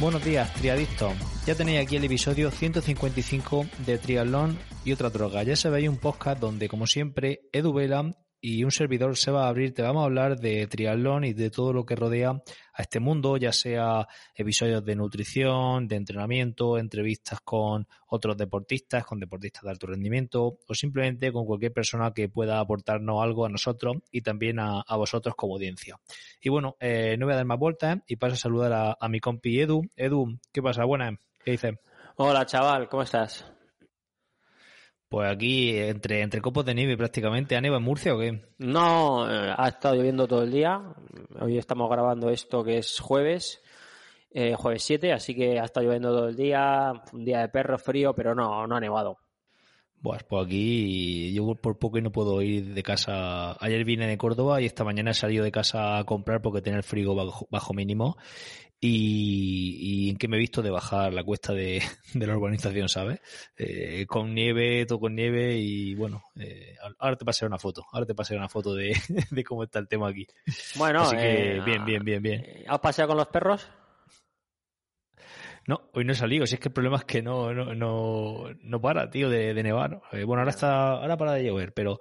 Buenos días, triadictos. Ya tenéis aquí el episodio 155 de Triatlón y otra droga. Ya sabéis un podcast donde, como siempre, Edu Vela y un servidor se va a abrir. Te vamos a hablar de triatlón y de todo lo que rodea a este mundo, ya sea episodios de nutrición, de entrenamiento, entrevistas con otros deportistas, con deportistas de alto rendimiento o simplemente con cualquier persona que pueda aportarnos algo a nosotros y también a, vosotros como audiencia. Y bueno, eh, no voy a dar más vueltas y paso a saludar a, a mi compi Edu. Edu, ¿qué pasa? Buenas, ¿qué dices? Hola chaval, ¿cómo estás? Pues aquí, entre, entre copos de nieve prácticamente. ¿Ha nevado en Murcia o qué? No, eh, ha estado lloviendo todo el día. Hoy estamos grabando esto que es jueves, eh, jueves 7, así que ha estado lloviendo todo el día. Un día de perro frío, pero no, no ha nevado. Pues, pues aquí yo por poco y no puedo ir de casa. Ayer vine de Córdoba y esta mañana he salido de casa a comprar porque tenía el frigo bajo mínimo y, en que me he visto de bajar la cuesta de, la urbanización, ¿sabes? Eh, con nieve, todo con nieve y bueno, eh, ahora te pasaré una foto, ahora te pasaré una foto de, cómo está el tema aquí. Bueno, Así que bien, bien, bien, bien. ¿Has paseado con los perros? No, hoy no he salido. Si es que el problema es que no, no, no, no para, tío, de, nevar. Eh, bueno, ahora está, ahora para de llover, pero,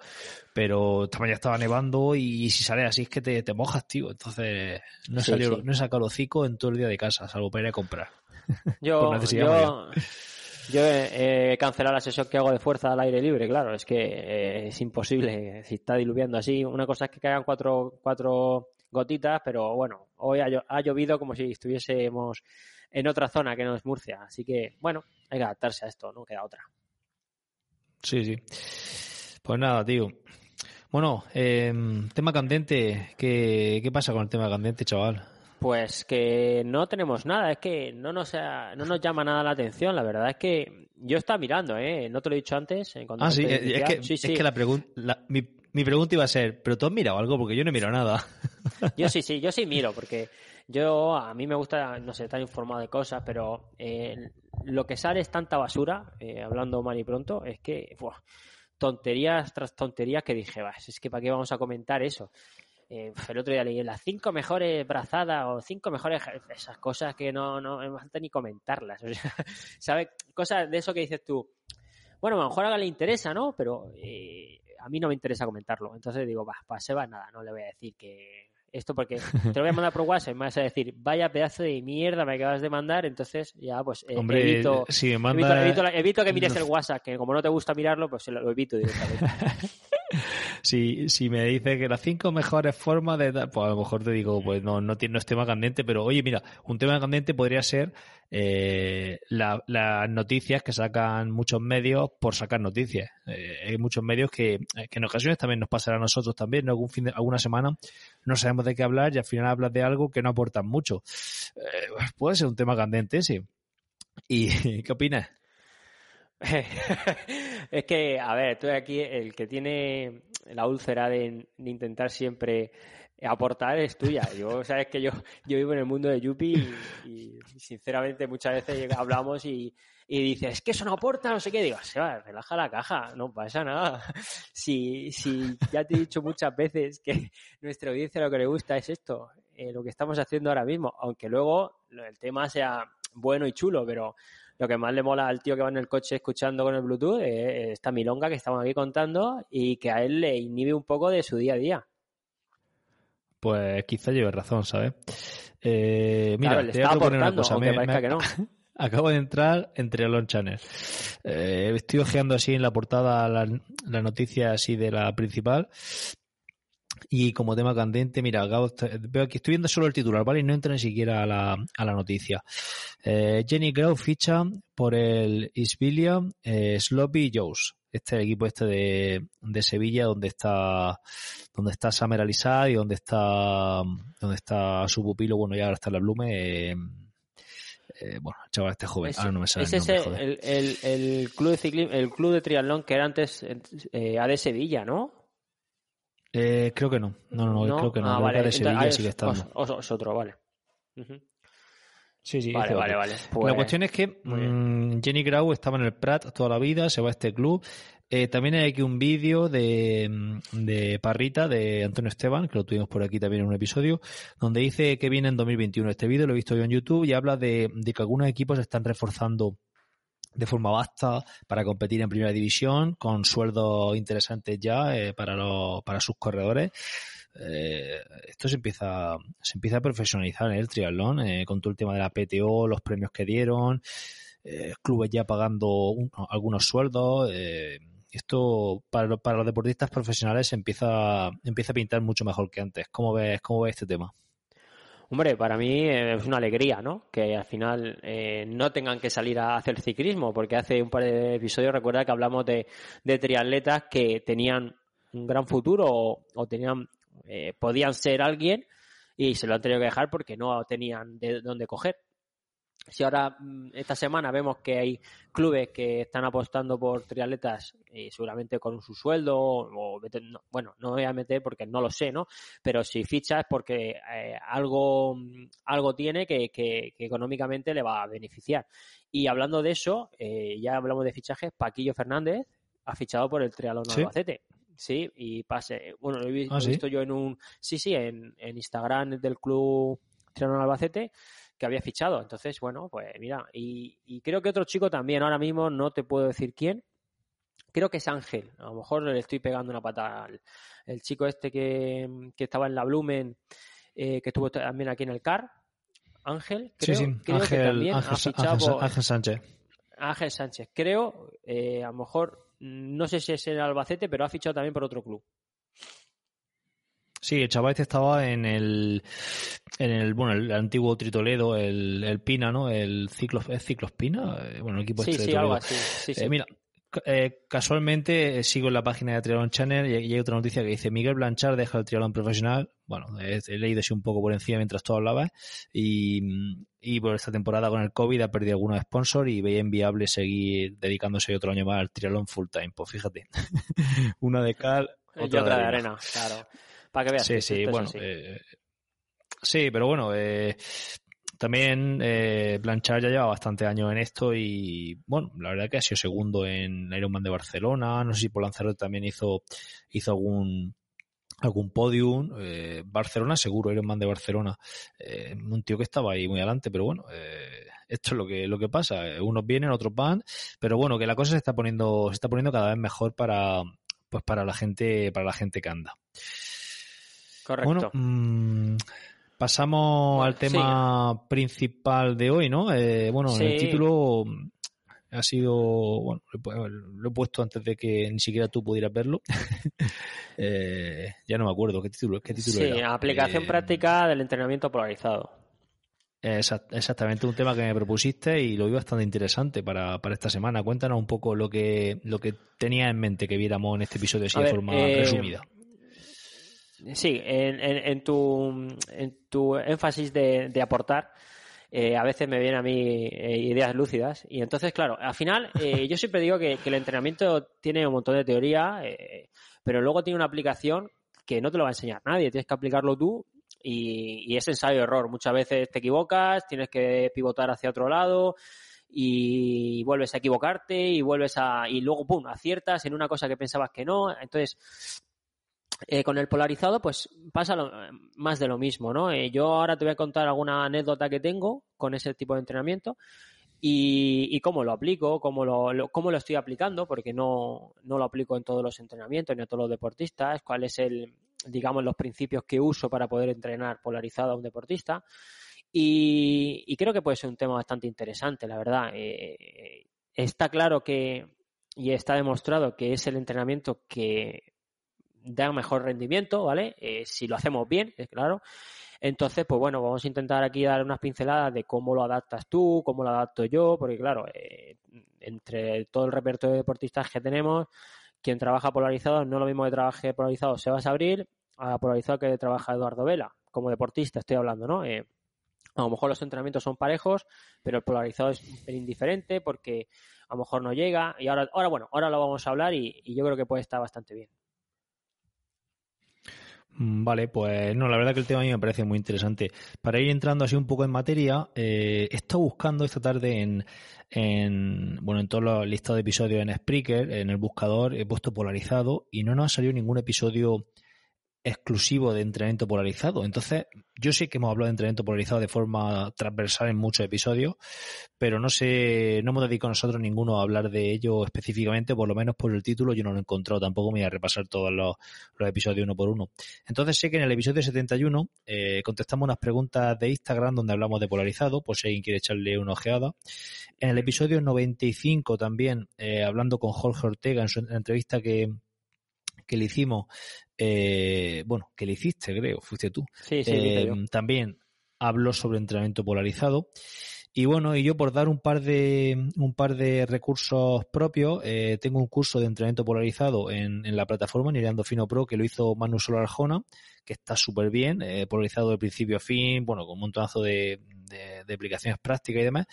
pero esta mañana estaba nevando y, si sale así es que te, te mojas, tío. Entonces, no he, salido, no he sacado hocico en todo el día de casa, salvo para ir a comprar. Yo, yo, yo he, cancelado la sesión que hago de fuerza al aire libre, claro. Es que eh, es imposible si está diluviando así. Una cosa es que caigan cuatro, cuatro gotitas, pero bueno, hoy ha llovido como si estuviésemos en otra zona que no es Murcia. Así que, bueno, hay que adaptarse a esto, no queda otra. Sí, sí. Pues nada, tío. Bueno, em, tema candente. ¿Qué, ¿Qué pasa con el tema candente, chaval? Pues que no tenemos nada, es que no nos, no nos llama nada la atención. La verdad es que yo estaba mirando, ¿eh? No te lo he dicho antes. ah, sí, es que, es que la pregunta, mi, mi pregunta iba a ser, ¿pero tú has mirado algo? Porque yo no he mirado nada. Yo sí, sí, yo sí miro, porque yo, a mí me gusta, no sé, estar informado de cosas, pero eh, lo que sale es tanta basura, eh, hablando mal y pronto, es que, tonterías tras tonterías que dije, es que para qué vamos a comentar eso. Eh, el otro día leí las cinco mejores brazadas o cinco mejores esas cosas que no, no me falta ni comentarlas. O sea, ¿sabes? Cosas de eso que dices tú. Bueno, a lo mejor a le interesa, ¿no? Pero a mí no me interesa comentarlo. Entonces digo, va, para Seba nada, no le voy a decir que esto porque te lo voy a mandar por WhatsApp y me vas a decir, vaya pedazo de mierda me acabas de mandar, entonces ya pues eh, evito, evito, que mires el WhatsApp, que como no te gusta mirarlo, pues lo evito directamente. si, si me dice que las cinco mejores formas de pues a lo mejor te digo, pues no, no, no es tema candente, pero oye, mira, un tema candente podría ser eh, las noticias que sacan muchos medios por sacar noticias. Eh, hay muchos medios que, que, en ocasiones también nos pasará a nosotros también, de, alguna semana no sabemos de qué hablar y al final hablas de algo que no aporta mucho. Eh, puede ser un tema candente, sí. ¿Y qué opinas? es que, a ver, tú aquí el que tiene la úlcera de, intentar siempre aportar es tuya. Yo, sabes que yo, yo vivo en el mundo de Yupi y, sinceramente muchas veces hablamos y, y dices, es que eso no aporta, no sé qué. Digo, se va, relaja la caja, no pasa nada. Si, si ya te he dicho muchas veces que nuestra audiencia lo que le gusta es esto, eh, lo que estamos haciendo ahora mismo, aunque luego el tema sea bueno y chulo, pero lo que más le mola al tío que va en el coche escuchando con el Bluetooth es esta milonga que estamos aquí contando y que a él le inhibe un poco de su día a día. Pues quizá lleve razón, ¿sabes? Eh, mira, te voy a proponer una cosa. Me, que no. Acabo de entrar entre Triathlon Channel. Eh, estoy ojeando así en la portada la, la noticia así de la principal y como tema candente, mira, veo aquí, estoy viendo solo el titular, ¿vale? Y no entra ni siquiera a la, a la noticia. Eh, Jenny Grau ficha por el Isbilia eh, Sloppy Joes. Este equipo este de, de, Sevilla donde está donde está Samer Alisad y donde está donde está su pupilo, bueno, ya ahora está la Blume, eh, eh, bueno, chaval, este joven, ahora no me sale es el, el, el, el, club de ciclismo, el club de triatlón que era antes eh, A de Sevilla, ¿no? Eh, creo que no. No, no, no, creo que no. Ah, vale. de Sevilla sigue estando. Es, otro, vale. Sí, sí. Vale, vale, vale. La pues, cuestión es que mm, Jenny Grau estaba en el Prat toda la vida, se va a este club. Eh, también hay aquí un vídeo de, de, Parrita, de Antonio Esteban, que lo tuvimos por aquí también en un episodio, donde dice que viene en 2021. Este vídeo lo he visto yo en YouTube y habla de, de que algunos equipos están reforzando de forma vasta para competir en primera división con sueldos interesantes ya eh, para, los, para sus corredores. Eh, esto se empieza, se empieza a profesionalizar en el triatlón eh, con todo el tema de la PTO, los premios que dieron, clubes ya pagando algunos sueldos. esto para, para los deportistas profesionales empieza, empieza a pintar mucho mejor que antes. ¿Cómo ves, cómo ves este tema? Hombre, para mí es una alegría, ¿no? Que al final eh, no tengan que salir a hacer ciclismo, porque hace un par de episodios recuerda que hablamos de, de triatletas que tenían un gran futuro o, tenían eh, podían ser alguien y se lo han tenido que dejar porque no tenían de dónde coger si ahora mm, esta semana vemos que hay clubes que están apostando por triatletas y seguramente con su sueldo o bueno no voy a meter porque no lo sé no pero si ficha es porque eh, algo mm, algo tiene que, que, económicamente le va a beneficiar. Y hablando de eso eh, ya hablamos de fichajes Paquillo Fernández ha fichado por el triatlón Albacete sí y pase bueno lo he, ah, visto yo en un sí sí en, en Instagram del club triatlón Albacete que había fichado. Entonces, bueno, pues mira, y, creo que otro chico también, ahora mismo no te puedo decir quién, creo que es Ángel, a lo mejor le estoy pegando una patada al el chico este que, estaba en la Blumen, eh, que estuvo también aquí en el CAR, Ángel, creo, sí, creo Ángel, que también Ángel, ha fichado Ángel, Sánchez. Ángel Sánchez, creo, eh, a lo mejor, no sé si es el Albacete, pero ha fichado también por otro club. Sí, el chaval este estaba en el, en el, bueno, el antiguo Tritoledo, el, el Pina, ¿no? El Ciclos, ¿es Ciclos Pina? Eh, bueno, el equipo sí, este sí, algo así. Sí, sí. Eh, mira, eh, casualmente sigo en la página de Triathlon Channel y, hay otra noticia que dice Miguel Blanchard deja el triatlón profesional. Bueno, he, leído así un poco por encima mientras tú hablabas y, y por esta temporada con el COVID ha perdido algunos sponsors y veía inviable seguir dedicándose otro año más al triatlón full time. Pues fíjate, una de cal, otra, de arena. Claro. Para que veas. Sí, sí, bueno. Eh, sí, pero bueno, eh, también eh, Blanchard ya lleva bastante años en esto y bueno, la verdad que ha sido segundo en Ironman de Barcelona. No sé si por Lanzarote también hizo, hizo algún algún podium. Eh, Barcelona seguro, Ironman de Barcelona. Eh, un tío que estaba ahí muy adelante, pero bueno, eh, esto es lo que, lo que pasa. Unos vienen, otros van, pero bueno, que la cosa se está poniendo, se está poniendo cada vez mejor para, pues para la gente, para la gente que anda. Correcto. Bueno, mm, pasamos al tema principal de hoy, ¿no? Eh, bueno, el título ha sido, bueno, lo he puesto antes de que ni siquiera tú pudieras verlo. Eh, ya no me acuerdo qué título, qué título sí, aplicación eh, práctica del entrenamiento polarizado. Exactamente, un tema que me propusiste y lo vi bastante interesante para, para esta semana. Cuéntanos un poco lo que, lo que tenía en mente que viéramos en este episodio así de forma resumida. Sí, en, en, tu, en tu énfasis de, de aportar, eh, a veces me vienen a mí eh, ideas lúcidas. Y entonces, claro, al final, eh, yo siempre digo que, el entrenamiento tiene un montón de teoría, pero luego tiene una aplicación que no te lo va a enseñar nadie, tienes que aplicarlo tú y, y es ensayo-error. Muchas veces te equivocas, tienes que pivotar hacia otro lado y vuelves a equivocarte y vuelves a y luego pum aciertas en una cosa que pensabas que no entonces eh, con el polarizado, pues pasa más de lo mismo, ¿no? Eh, yo ahora te voy a contar alguna anécdota que tengo con ese tipo de entrenamiento y, cómo lo aplico, cómo lo, cómo lo estoy aplicando, porque no, no lo aplico en todos los entrenamientos ni a todos los deportistas, cuál es el, digamos, los principios que uso para poder entrenar polarizado a un deportista. Y, creo que puede ser un tema bastante interesante, la verdad. Eh, está claro que, y está demostrado que es el entrenamiento que da mejor rendimiento, ¿vale? Eh, si lo hacemos bien, es claro. Entonces, pues bueno, vamos a intentar aquí dar unas pinceladas de cómo lo adaptas tú, cómo lo adapto yo, porque claro, eh, entre todo el repertorio de deportistas que tenemos, quien trabaja polarizado no es lo mismo que trabaje polarizado Sebas Abril a polarizado que trabaja Eduardo Vela, como deportista estoy hablando, ¿no? Eh, a lo mejor los entrenamientos son parejos, pero el polarizado es indiferente porque a lo mejor no llega. Y ahora, ahora bueno, ahora lo vamos a hablar y yo creo que puede estar bastante bien. Mm, vale, pues no, la verdad que el tema a mí me parece muy interesante. Para ir entrando así un poco en materia, eh, he estado buscando esta tarde en, en bueno en todos los listados de episodios en Spreaker, en el buscador, he puesto polarizado y no nos ha salido ningún episodio exclusivo de entrenamiento polarizado. Entonces, yo sé que hemos hablado de entrenamiento polarizado de forma transversal en muchos episodios, pero no sé, no hemos dedicado nosotros ninguno a hablar de ello específicamente, por lo menos por el título yo no lo he encontrado, tampoco me voy a repasar todos los, episodios uno por uno. Entonces sé que en el episodio 71 eh, contestamos unas preguntas de Instagram donde hablamos de polarizado, por si alguien quiere echarle una ojeada. En el episodio 95 también, eh, hablando con Jorge Ortega en su entrevista que, que le hicimos, eh, bueno, que le hiciste, creo, fuiste tú. Sí, sí, eh, también habló sobre entrenamiento polarizado. Y bueno, y yo por dar un par de un par de recursos propios, eh, tengo un curso de entrenamiento polarizado en, en la plataforma Nireando Fino Pro que lo hizo Manu Solar Arjona, que está súper bien, eh, polarizado de principio a fin, bueno, con un montonazo de, aplicaciones prácticas y demás.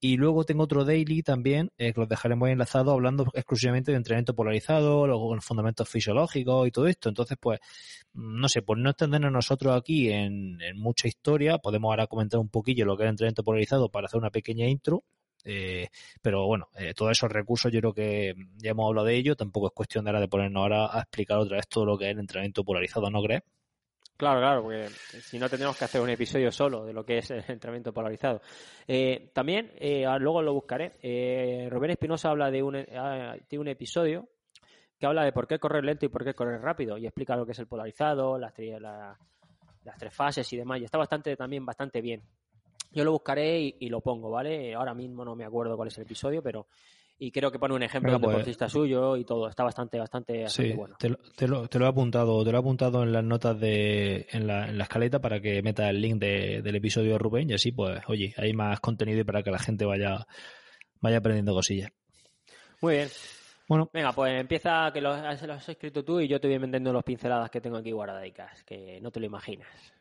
Y luego tengo otro daily también, eh, que los dejaremos enlazados hablando exclusivamente de entrenamiento polarizado, los fundamentos fisiológicos y todo esto. Entonces, pues, no sé, por no extendernos nosotros aquí en, mucha historia, podemos ahora comentar un poquillo lo que es el entrenamiento polarizado para hacer una pequeña intro. Eh, pero bueno, todos esos recursos yo creo que ya hemos hablado de ello, tampoco es cuestión de ahora de ponernos ahora a explicar otra vez todo lo que es el entrenamiento polarizado, ¿no crees? Claro, claro, porque si no tendríamos que hacer un episodio solo de lo que es el entrenamiento polarizado. Eh, también, eh, luego lo buscaré, eh, Espinosa habla de un, ah, de un episodio que habla de por qué correr lento y por qué correr rápido y explica lo que es el polarizado, las, las tres fases y demás. Y está bastante también bastante bien. Yo lo buscaré y, y, lo pongo, ¿vale? Ahora mismo no me acuerdo cuál es el episodio, pero y creo que pone un ejemplo de un pues, deportista suyo y todo. Está bastante, bastante, sí, bueno. Te lo, te, lo, te lo, he apuntado, te lo he apuntado en las notas de, en la, en la escaleta para que meta el link de, del episodio de Rubén y así, pues, oye, hay más contenido y para que la gente vaya, vaya aprendiendo cosillas. Muy bien. Bueno. Venga, pues empieza que lo, lo has escrito tú y yo te voy vendiendo los pinceladas que tengo aquí guardadicas, que no te lo imaginas.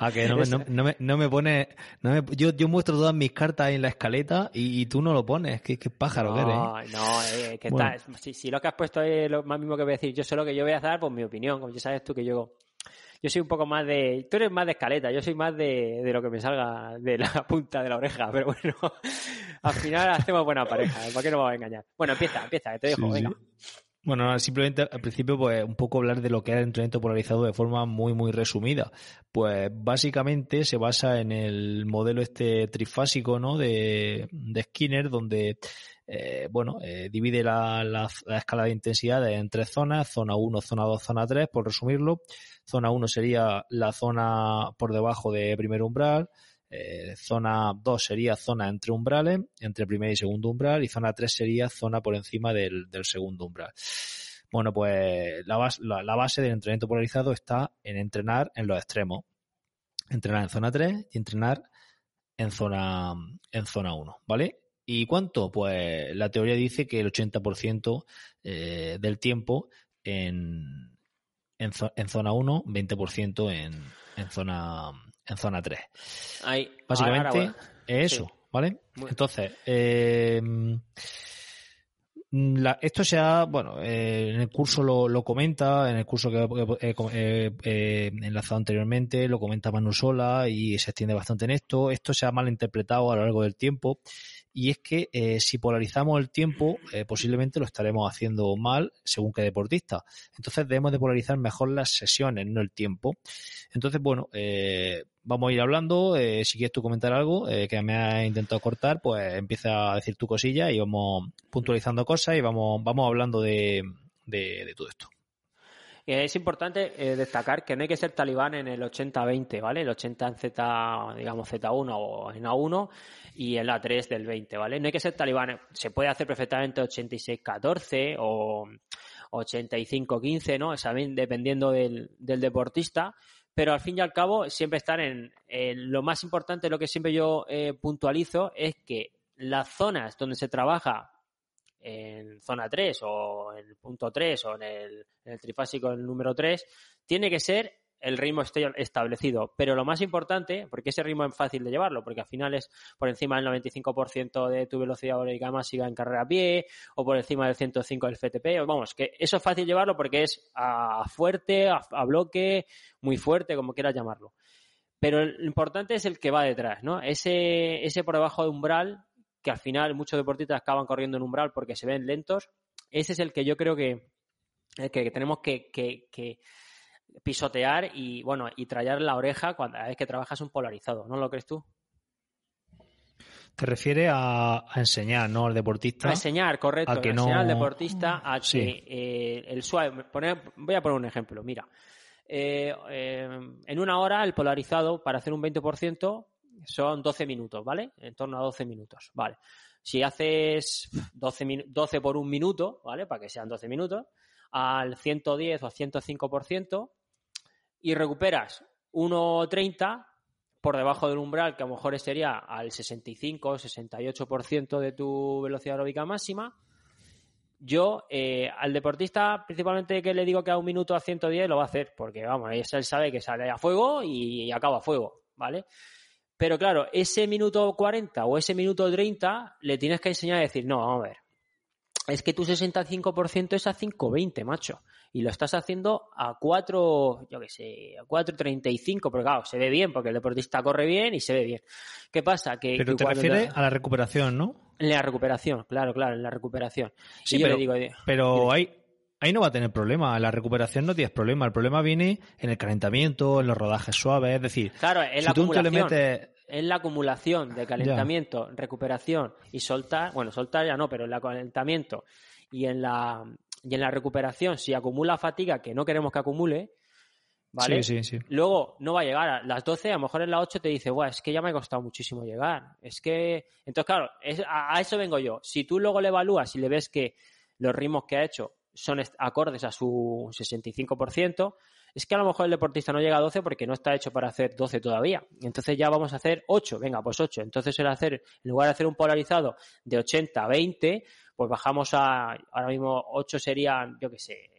A que no me, no, me, no me pone. No me, yo, yo muestro todas mis cartas en la escaleta y, tú no lo pones. ¿Qué, qué pájaro no, eres? No, eh, que está, si, si, lo que has puesto es lo más mismo que voy a decir, yo sé lo que yo voy a dar, pues mi opinión. Como ya sabes tú que yo. Yo soy un poco más de. Tú eres más de escaleta, yo soy más de, de lo que me salga de la punta de la oreja. Pero bueno, al final hacemos buena pareja. ¿Para qué no vamos a engañar? Bueno, empieza, empieza, que te dejo, venga. Bueno, simplemente al principio, pues un poco hablar de lo que es el entrenamiento polarizado de forma muy, muy resumida. Pues básicamente se basa en el modelo este trifásico, ¿no? De, Skinner, donde, eh, bueno, eh, divide la, la, escala de intensidad en tres zonas, zona 1, zona 2, zona 3, por resumirlo. Zona 1 sería la zona por debajo de primer umbral, eh, zona 2 sería zona entre umbrales, entre primer y segundo umbral, y zona 3 sería zona por encima del, segundo umbral. Bueno, pues la base, la, base del entrenamiento polarizado está en entrenar en los extremos. Entrenar en zona 3 y entrenar en zona, en zona 1, ¿vale? ¿Y cuánto? Pues la teoría dice que el 80% eh, del tiempo en, en, en, zona 1, 20% en, en zona en zona 3. Básicamente es eso, ¿vale? Entonces, eh, esto se ha, bueno, eh, en el curso lo, comenta, en el curso que he enlazado anteriormente, lo comenta Manu Sola y se extiende bastante en esto. Esto se ha malinterpretado a lo largo del tiempo y es que eh, si polarizamos el tiempo, eh, posiblemente lo estaremos haciendo mal según qué deportista. Entonces debemos de polarizar mejor las sesiones, no el tiempo. Entonces, bueno, eh, vamos a ir hablando. si quieres tú comentar algo que me ha intentado cortar, pues empieza a decir tu cosilla y vamos puntualizando cosas y vamos, vamos hablando de, de todo esto. Es importante destacar que no hay que ser talibán en el 80-20, ¿vale? El 80 en Z, digamos Z1 o en A1 y el A3 del 20, ¿vale? No hay que ser talibán, se puede hacer perfectamente 86-14 o 85-15, ¿no? Saben, dependiendo del, deportista, pero al fin y al cabo siempre están en, lo más importante, lo que siempre yo eh, puntualizo es que las zonas donde se trabaja en zona 3 o en el punto 3 o en el, en el trifásico el número 3, tiene que ser el ritmo esté establecido. Pero lo más importante, porque ese ritmo es fácil de llevarlo, porque al final es por encima del 95% de tu velocidad aeróbica máxima en carrera a pie, o por encima del 105 del FTP, vamos, que eso es fácil llevarlo porque es a fuerte, a, bloque, muy fuerte, como quieras llamarlo. Pero lo importante es el que va detrás, ¿no? Ese, ese por debajo de umbral, que al final muchos deportistas acaban corriendo en umbral porque se ven lentos, ese es el que yo creo que, que tenemos que, que pisotear y bueno y trallar la oreja cuando vez que trabajas un polarizado, ¿no lo crees tú? Te refiere a, enseñar, ¿no? Al deportista. A enseñar, correcto. A que enseñar al deportista a que eh, el suave. voy a poner un ejemplo. Mira, eh, eh, en una hora el polarizado para hacer un 20% son 12 minutos, ¿vale? En torno a 12 minutos, ¿vale? Si haces 12, 12 por un minuto, ¿vale? Para que sean 12 minutos, al 110 o al 105%, y recuperas 1,30 por debajo del umbral, que a lo mejor sería al 65 o 68% de tu velocidad aeróbica máxima, yo eh, al deportista principalmente que le digo que a un minuto a 110 lo va a hacer, porque vamos, él sabe que sale a fuego y, acaba a fuego, ¿vale? Pero claro, ese minuto 40 o ese minuto 30 le tienes que enseñar a decir, no, vamos a ver, es que tu 65% es a 5.20, macho y lo estás haciendo a 4, yo qué sé, a 4.35, porque claro, se ve bien, porque el deportista corre bien y se ve bien. ¿Qué pasa? Que, pero te refieres a la recuperación, ¿no? En la recuperación, claro, claro, en la recuperación. Sí, pero, digo, pero hay, ahí no va a tener problema. La recuperación no tienes problema. El problema viene en el calentamiento, en los rodajes suaves. Es decir, claro, en la acumulación. En la acumulación de calentamiento, recuperación y soltar, bueno, soltar ya no, pero en el calentamiento y en la y en la recuperación, si acumula fatiga, que no queremos que acumule, ¿vale? Sí, sí, sí. Luego no va a llegar a las 12, a lo mejor en las 8 te dice, Buah, es que ya me ha costado muchísimo llegar. Es que. Entonces, claro, a, eso vengo yo. Si tú luego le evalúas y le ves que los ritmos que ha hecho son acordes a su 65%, es que a lo mejor el deportista no llega a 12 porque no está hecho para hacer 12 todavía. Entonces ya vamos a hacer 8, venga, pues 8. Entonces el hacer, en lugar de hacer un polarizado de 80 a 20, pues bajamos a, ahora mismo 8 serían, yo qué sé,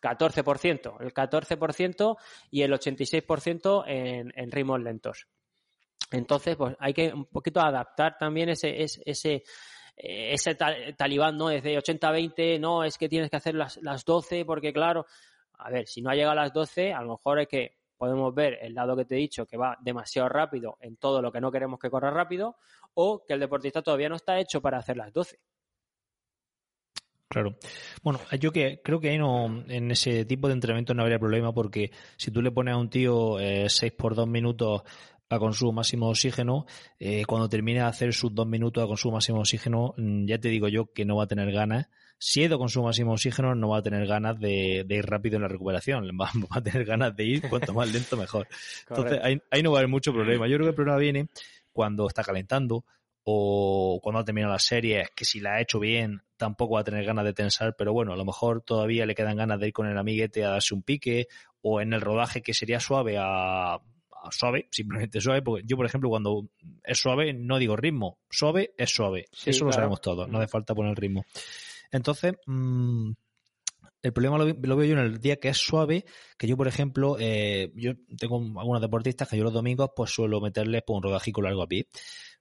14%, el 14% y el 86% en, en ritmos lentos. Entonces, pues hay que un poquito adaptar también ese, ese, ese, ese talibán, ¿no? Desde 80 a 20, no, es que tienes que hacer las, las 12 porque, claro, a ver, si no ha llegado a las 12, a lo mejor es que podemos ver el lado que te he dicho que va demasiado rápido en todo lo que no queremos que corra rápido o que el deportista todavía no está hecho para hacer las 12. Claro. Bueno, yo que creo que ahí no, en ese tipo de entrenamiento no habría problema porque si tú le pones a un tío eh, 6 por 2 minutos a consumo máximo de oxígeno, eh, cuando termine de hacer sus 2 minutos a consumo máximo de oxígeno, mm, ya te digo yo que no va a tener ganas. Si he con consumo máximo de oxígeno, no va a tener ganas de, ir rápido en la recuperación. Va, a tener ganas de ir cuanto más lento mejor. Entonces, ahí, ahí no va a haber mucho problema. Yo creo que el problema viene cuando está calentando, o cuando ha terminado la serie, es que si la ha hecho bien, tampoco va a tener ganas de tensar, pero bueno, a lo mejor todavía le quedan ganas de ir con el amiguete a darse un pique, o en el rodaje que sería suave a, suave, simplemente suave, porque yo, por ejemplo, cuando es suave, no digo ritmo, suave es suave, eso lo sabemos todos, no hace falta poner ritmo. Entonces, mmm, el problema lo, veo yo en el día que es suave, que yo, por ejemplo, eh, yo tengo algunos deportistas que yo los domingos pues suelo meterles por un rodajico largo a pie.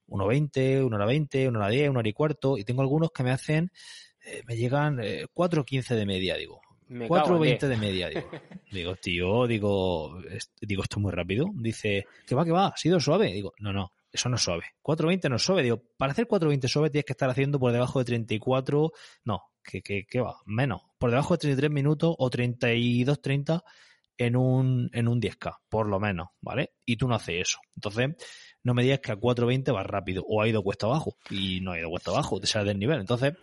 1.20, 1 hora 20, 1 hora 10, 1 hora y cuarto, y tengo algunos que me hacen, eh, me llegan eh, 4.15 de media, digo. 4.20 de media, digo. digo, tío, digo, digo, esto es muy rápido. Dice, que va, que va, ha sido suave. Digo, no, no, eso no es suave. 4.20 no es suave. Digo, para hacer 4.20 suave tienes que estar haciendo por debajo de 34, no, que, que, que va, menos. Por debajo de 33 minutos o 32-30 en un, en un 10K, por lo menos, ¿vale? Y tú no haces eso. Entonces, no me digas que a 4.20 va rápido o ha ido cuesta abajo y no ha ido cuesta abajo, te sale del nivel. Entonces,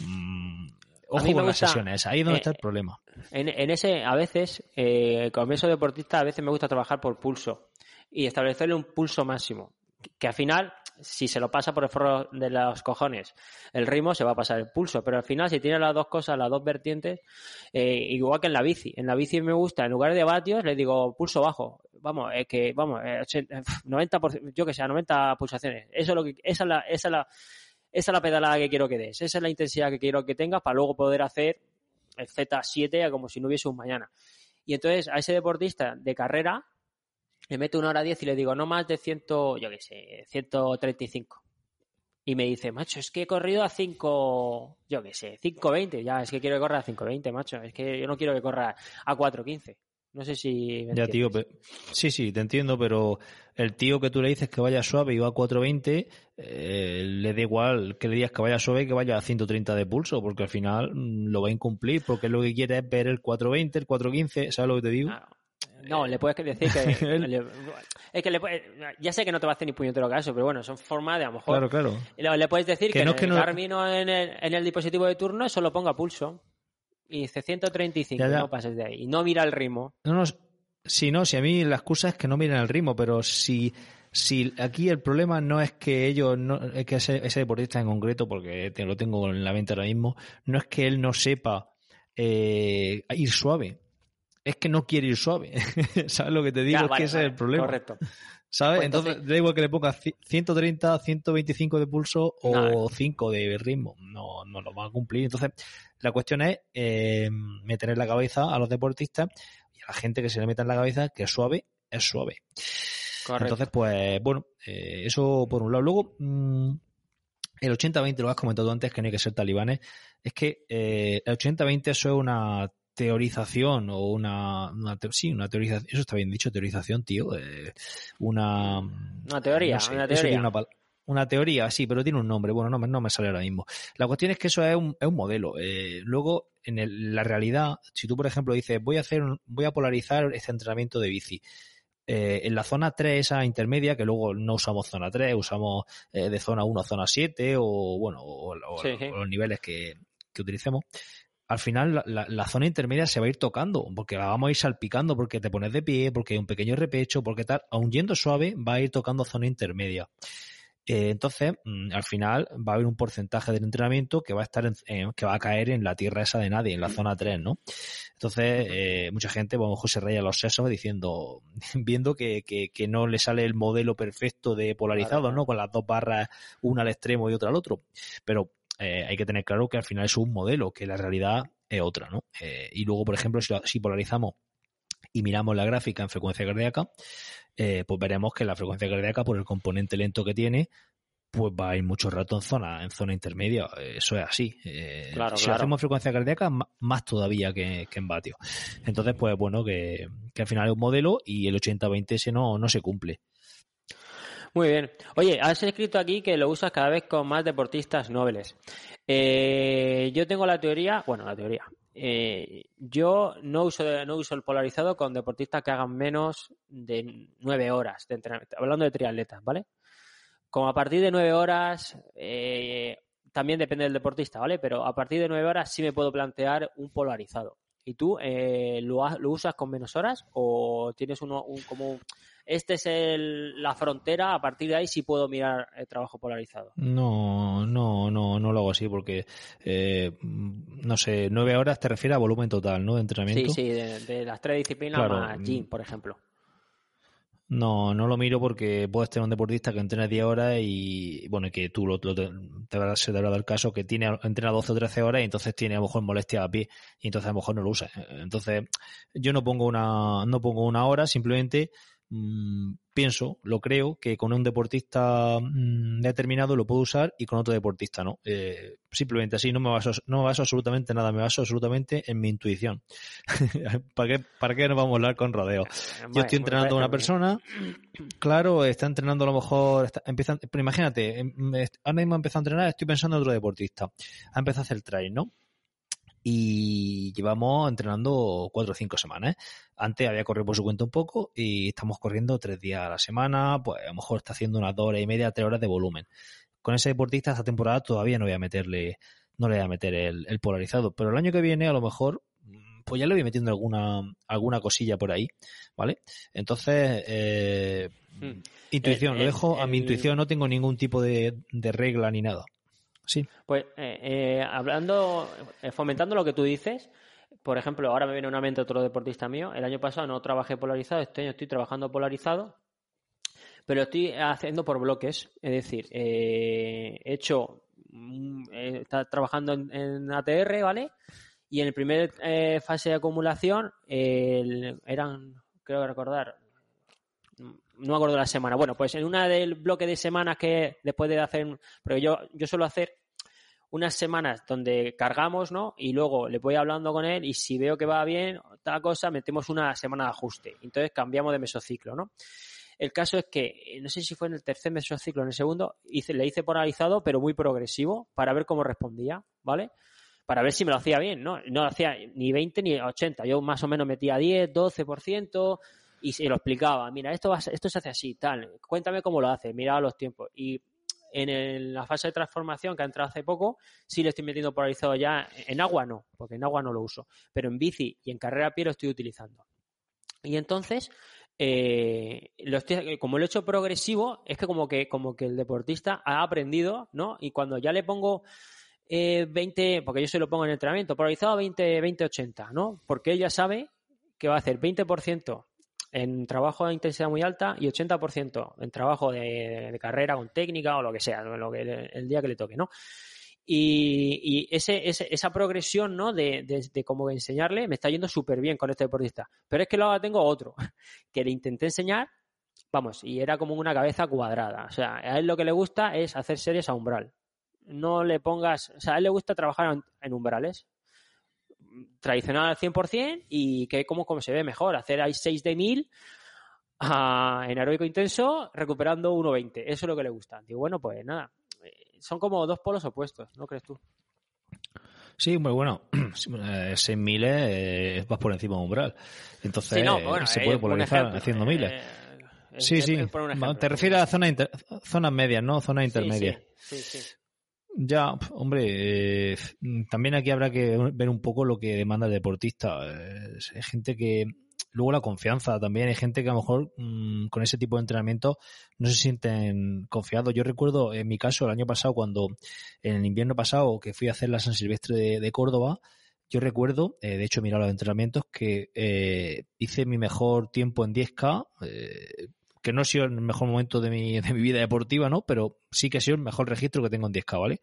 mmm, ojo con las sesiones, ahí es donde está el problema. En, en, ese, a veces, eh, como eso deportista, a veces me gusta trabajar por pulso y establecerle un pulso máximo. Que, al final, si se lo pasa por el forro de los cojones, el ritmo se va a pasar el pulso. Pero al final, si tiene las dos cosas, las dos vertientes, eh, igual que en la bici. En la bici me gusta, en lugar de vatios, le digo pulso bajo vamos, es que, vamos, 90%, eh, yo que sé, 90 pulsaciones. Eso es lo que, esa es la, esa es la, esa es la pedalada que quiero que des, esa es la intensidad que quiero que tengas para luego poder hacer el Z7 como si no hubiese un mañana. Y entonces a ese deportista de carrera le meto una hora diez y le digo, no más de ciento, yo qué sé, 135. Y me dice, macho, es que he corrido a 5, yo qué sé, 5.20. Ya, es que quiero que corra a 5.20, macho. Es que yo no quiero que corra a 4.15. No sé si. ya, tío. Sí, sí, te entiendo, pero el tío que tú le dices que vaya suave y va a 420, eh, le da igual que le digas que vaya suave y que vaya a 130 de pulso, porque al final mm, lo va a incumplir, porque lo que quiere es ver el 420, el 415, ¿sabes lo que te digo? No, le puedes decir que. es que le ya sé que no te va a hacer ni puñetero caso, pero bueno, son formas de a lo mejor. Claro, claro. Le, puedes decir que, no en, el no... en, el, en el dispositivo de turno solo ponga pulso y dice 135, no pases de ahí. Y no mira el ritmo. No, no, si no, si a mí la excusa es que no miren el ritmo, pero si, si aquí el problema no es que ellos, no, es que ese, deportista en concreto, porque te lo tengo en la mente ahora mismo, no es que él no sepa eh, ir suave, es que no quiere ir suave. ¿Sabes lo que te digo? es que ese es el problema. Correcto. ¿Sabes? Pues entonces, da igual que le pongas 130, 125 de pulso o 5 de ritmo. No, no lo van a cumplir. Entonces, la cuestión es eh, meter en la cabeza a los deportistas y a la gente que se le meta en la cabeza que suave es suave. Entonces, pues, bueno, eh, eso por un lado. Luego, mm, el 80-20, lo has comentado antes, que no hay que ser talibanes. Es que eh, el 80-20 eso es una teorización o una, sí, una teorización, eso está bien dicho, teorización, tío, una... Una teoría, una teoría. Una, teoría, sí, pero tiene un nombre, bueno, no, no me sale ahora mismo. La cuestión es que eso es un, es un modelo. Eh, luego, en la realidad, si tú, por ejemplo, dices, voy a hacer, voy a polarizar este entrenamiento de bici, eh, en la zona 3, esa intermedia, que luego no usamos zona 3, usamos eh, de zona 1 a zona 7 o, bueno, o, los niveles que, que utilicemos, al final la, zona intermedia se va a ir tocando, porque la vamos a ir salpicando, porque te pones de pie, porque hay un pequeño repecho, porque tal, aun yendo suave, va a ir tocando zona intermedia. Eh, entonces, mm, al final va a haber un porcentaje del entrenamiento que va a estar que va a caer en la tierra esa de nadie, en la zona 3, ¿no? Entonces, eh, mucha gente, bueno, José Reyes los sesos diciendo, viendo que, que, no le sale el modelo perfecto de polarizado, ¿no? Con las dos barras, una al extremo y otra al otro. Pero eh, hay que tener claro que al final es un modelo, que la realidad es otra, ¿no? Eh, y luego, por ejemplo, si, polarizamos y miramos la gráfica en frecuencia cardíaca, eh, pues veremos que la frecuencia cardíaca, por el componente lento que tiene, pues va a ir mucho rato en zona, en zona intermedia. Eso es así. si hacemos frecuencia cardíaca, más todavía que, en vatio. Entonces, pues bueno, que, al final es un modelo y el 80-20 ese no, no se cumple. Muy bien. Oye, has escrito aquí que lo usas cada vez con más deportistas nobles. Eh, yo tengo la teoría, bueno, la teoría. Eh, yo no uso, no uso el polarizado con deportistas que hagan menos de nueve horas de entrenamiento. Hablando de triatletas, ¿vale? Como a partir de nueve horas, eh, también depende del deportista, ¿vale? Pero a partir de nueve horas sí me puedo plantear un polarizado. ¿Y tú lo, lo, usas con menos horas o tienes uno, un, como este es el, la frontera, a partir de ahí sí puedo mirar el trabajo polarizado. No, no, no, no lo hago así porque, eh, no sé, nueve horas te refiere a volumen total, ¿no? De entrenamiento. Sí, sí, de, las tres disciplinas más gym, por ejemplo. No, no lo miro porque puedes tener un deportista que entrena 10 horas y, bueno, que tú lo, te, se te habrá dado el caso que tiene, entrena 12 o 13 horas y entonces tiene a lo mejor molestia a pie y entonces a lo mejor no lo usa. Entonces, yo no pongo una, no pongo una hora, simplemente Mm, pienso, lo creo, que con un deportista mm, determinado lo puedo usar y con otro deportista no. Eh, simplemente así, no me, baso, no me baso absolutamente nada, me baso absolutamente en mi intuición. ¿Para, qué, ¿Para qué nos vamos a hablar con rodeo? Yo estoy entrenando a una persona, claro, está entrenando a lo mejor, está, empieza, pero imagínate, em, ahora mismo ha empezado a entrenar, estoy pensando en otro deportista. Ha empezado a hacer trail, ¿no? Y llevamos entrenando cuatro o cinco semanas. Antes había corrido por su cuenta un poco y estamos corriendo tres días a la semana, pues a lo mejor está haciendo unas dos horas y media, tres horas de volumen. Con ese deportista esta temporada todavía no voy a meterle, no le voy a meter el, polarizado, pero el año que viene a lo mejor pues ya le voy metiendo alguna, alguna cosilla por ahí, ¿vale? Entonces, eh, hmm. intuición, lo dejo a mi intuición, no tengo ningún tipo de regla ni nada. Sí. Pues eh, eh, hablando, eh, fomentando lo que tú dices, por ejemplo, ahora me viene una mente otro deportista mío. El año pasado no trabajé polarizado, este año estoy trabajando polarizado, pero estoy haciendo por bloques. Es decir, he hecho, mm, está trabajando en, ATR, ¿vale? Y en el primer eh, fase de acumulación eran, creo recordar, no me acuerdo la semana. Bueno, pues en una del bloque de semanas que después de hacer, pero yo, yo suelo hacer unas semanas donde cargamos, ¿no? Y luego le voy hablando con él y si veo que va bien, tal cosa, metemos una semana de ajuste. Entonces cambiamos de mesociclo, ¿no? El caso es que, no sé si fue en el tercer mesociclo, en el segundo, hice, le hice polarizado, pero muy progresivo, para ver cómo respondía, ¿vale? Para ver si me lo hacía bien, ¿no? No lo hacía ni 20 ni 80. Yo más o menos metía 10, 12% y se lo explicaba. Mira, esto, esto se hace así, tal. Cuéntame cómo lo hace. Miraba los tiempos. Y en la fase de transformación que ha entrado hace poco, sí le estoy metiendo polarizado ya. En agua no, porque en agua no lo uso. Pero en bici y en carrera a pie lo estoy utilizando. Y entonces, eh, como lo he hecho progresivo, es que como que, como que el deportista ha aprendido, ¿no? Y cuando ya le pongo eh, 20, porque yo se lo pongo en entrenamiento, polarizado 20, 20-80, ¿no? Porque él ya sabe que va a hacer 20% en trabajo de intensidad muy alta y 80% en trabajo de, carrera con técnica o lo que sea, lo que, el día que le toque, ¿no? Y, ese, esa progresión, ¿no? De, de, como enseñarle, me está yendo súper bien con este deportista. Pero es que luego tengo otro, que le intenté enseñar, vamos, y era como una cabeza cuadrada. O sea, a él lo que le gusta es hacer series a umbral. No le pongas, o sea, a él le gusta trabajar en umbrales, tradicional al 100% y que como, como se ve mejor, hacer ahí 6 de 1000 en aeróbico intenso recuperando 1.20. Eso es lo que le gusta. Digo, bueno, pues nada, eh, son como dos polos opuestos, ¿no crees tú? Sí, muy bueno. 6.000 eh, es vas por encima de umbral. Entonces se puede polarizar haciendo miles. Eh, sí, sí. Te refieres a zonas, medias, ¿no? Zonas intermedias. sí, sí. Ya, hombre, eh, también aquí habrá que ver un poco lo que demanda el deportista. hay gente que, luego la confianza también, hay gente que a lo mejor mm, con ese tipo de entrenamiento no se sienten confiados. Yo recuerdo en mi caso el año pasado, cuando en el invierno pasado que fui a hacer la San Silvestre de, Córdoba, yo recuerdo, eh, de hecho, mira los entrenamientos, que eh, hice mi mejor tiempo en 10K, que no ha sido el mejor momento de mi, de mi vida deportiva, ¿no? Pero sí que ha sido el mejor registro que tengo en 10K, ¿vale?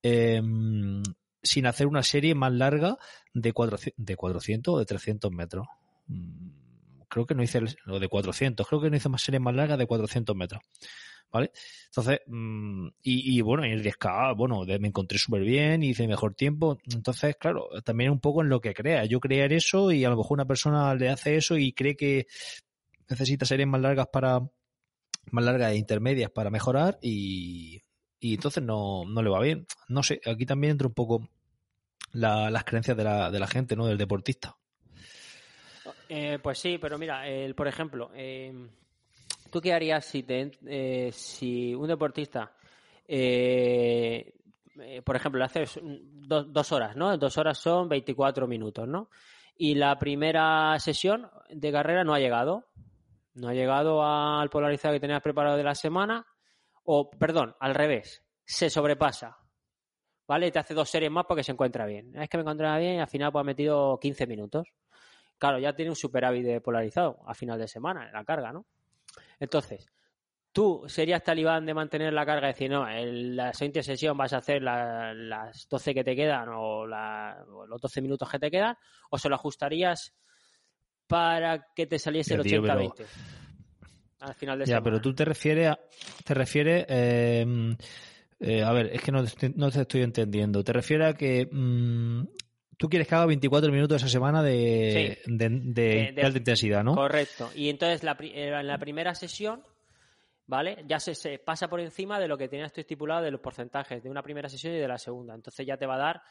Em, sin hacer una serie más larga de 400, de 400 o de 300 metros. Mm, creo que no hice lo de 400, creo que no hice más series más largas de 400 metros. ¿Vale? Entonces, mm, y, bueno, en el 10K, bueno, me encontré súper bien, hice mejor tiempo. Entonces, claro, también un poco en lo que crea. Yo crear eso y a lo mejor una persona le hace eso y cree que necesita series más largas para más largas e intermedias para mejorar y, entonces no, no, le va bien. No sé, aquí también entra un poco las creencias de la, de la gente, ¿no? Del deportista. Eh, pues sí, pero mira, el, por ejemplo, eh, ¿tú qué harías si, te, eh, si un deportista, por ejemplo, le haces dos horas, ¿no? Dos horas son 24 minutos, ¿no? Y la primera sesión de carrera no ha llegado, no ha llegado al polarizado que tenías preparado de la semana, o, perdón, al revés, se sobrepasa, ¿vale? Te hace dos series más porque se encuentra bien. Es que me encontraba bien y al final pues ha metido 15 minutos. Claro, ya tiene un superávit de polarizado a final de semana en la carga, ¿no? Entonces, tú serías talibán de mantener la carga y decir, no, en la siguiente sesión vas a hacer las 12 que te quedan o, o, los 12 minutos que te quedan, o se lo ajustarías para que te saliese el 80-20 al final de Ya, pero tú te refieres a, te refieres em, eh, a ver, es que no, no, te estoy entendiendo. Te refieres a que mm, tú quieres que haga 24 minutos esa semana de, de, alta intensidad, ¿no? Correcto. Y entonces la, eh, en la primera sesión, ¿vale? Ya se, se, pasa por encima de lo que tenías tú estipulado de los porcentajes de una primera sesión y de la segunda. Entonces ya te va a dar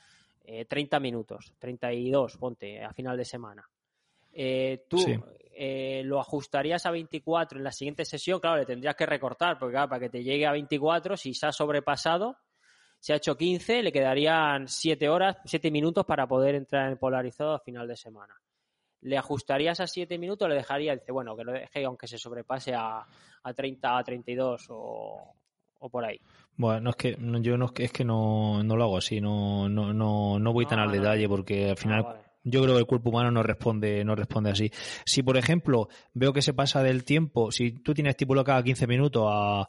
30 eh, minutos, 32, ponte, a final de semana. Eh, tú eh, lo ajustarías a 24 en la siguiente sesión, claro, le tendrías que recortar, porque para que te llegue a 24, si se ha sobrepasado, se ha hecho 15, le quedarían 7 horas, 7 minutos para poder entrar en polarizado a final de semana. ¿Le ajustarías a 7 minutos o le dejaría, dice, bueno, que lo deje aunque se sobrepase a, a 30, a 32 o, o por ahí? Bueno, es que yo no es que no, no lo hago así, no, no, no, no voy tan al detalle porque al final ah, yo creo que el cuerpo humano no responde, no responde así. Si, por ejemplo, veo que se pasa del tiempo, si tú tienes estipulado cada 15 minutos a,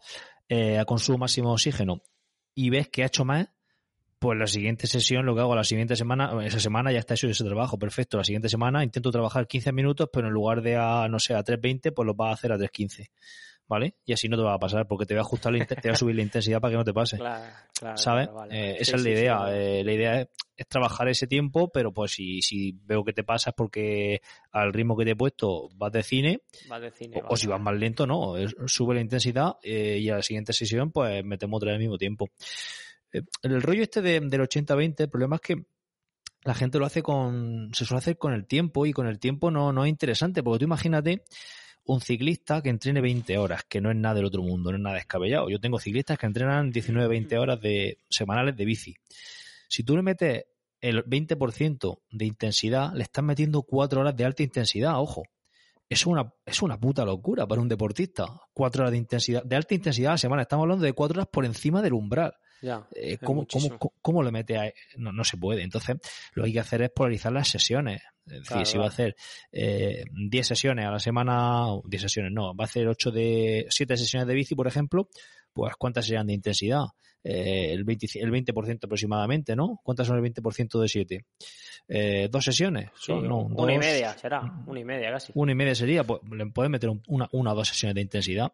eh, a consumo máximo de oxígeno y ves que ha hecho más, pues la siguiente sesión, lo que hago la siguiente semana, esa semana ya está hecho ese trabajo, perfecto. La siguiente semana intento trabajar 15 minutos, pero en lugar de a, no sé, a 3.20, pues lo vas a hacer a 3.15. ¿Vale? Y así no te va a pasar, porque te voy a ajustar, te voy a subir la intensidad para que no te pase. Claro, claro, ¿Sabes? Eh, esa es la idea. Eh, la idea es, trabajar ese tiempo, pero pues si, si veo que te pasa es porque al ritmo que te he puesto vas de cine, de cine o, si vas más lento, no, sube la intensidad eh, y a la siguiente sesión pues metemos otra vez al mismo tiempo. Eh, el rollo este del 80-20, el problema es que la gente lo hace con, se suele hacer con el tiempo y con el tiempo no, no es interesante, porque tú imagínate un ciclista que entrene 20 horas, que no es nada del otro mundo, no es nada descabellado. Yo tengo ciclistas que entrenan 19-20 horas de, semanales de bici. Si tú le metes el 20% de intensidad, le estás metiendo 4 horas de alta intensidad, ojo. Es una, es una puta locura para un deportista. 4 horas de intensidad, de alta intensidad a la semana. Estamos hablando de 4 horas por encima del umbral. Eh, ¿cómo, cómo, lo mete a.? No, no se puede. Entonces, lo que hay que hacer es polarizar las sesiones. Es decir, si va a hacer eh, 10 sesiones a la semana, 10 sesiones no, va a hacer 8 de 7 sesiones de bici, por ejemplo, pues ¿cuántas serían de intensidad? Eh, el, 20, el 20% aproximadamente, ¿no? ¿Cuántas son el 20% de 7? Eh, ¿Dos sesiones? no, una y media será, una y media casi. Una y media sería, pues le puedes meter una, una o dos sesiones de intensidad,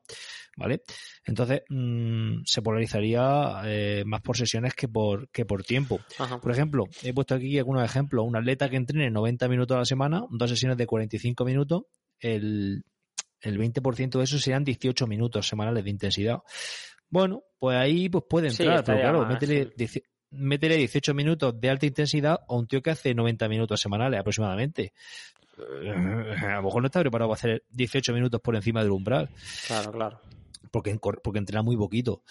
¿vale? Entonces mmm, se polarizaría eh, más por sesiones que por, que por tiempo. Por ejemplo, he puesto aquí algunos ejemplos. Un atleta que entrene 90 minutos a la semana, dos sesiones de 45 minutos, el, el 20% de eso serían 18 minutos semanales de intensidad. Bueno, pues ahí pues puede entrar, pero claro, métele, 18 minutos de alta intensidad a un tío que hace 90 minutos semanales aproximadamente. Eh, a lo mejor no está preparado para hacer 18 minutos por encima del umbral. Claro, claro. Porque, porque entrena muy poquito.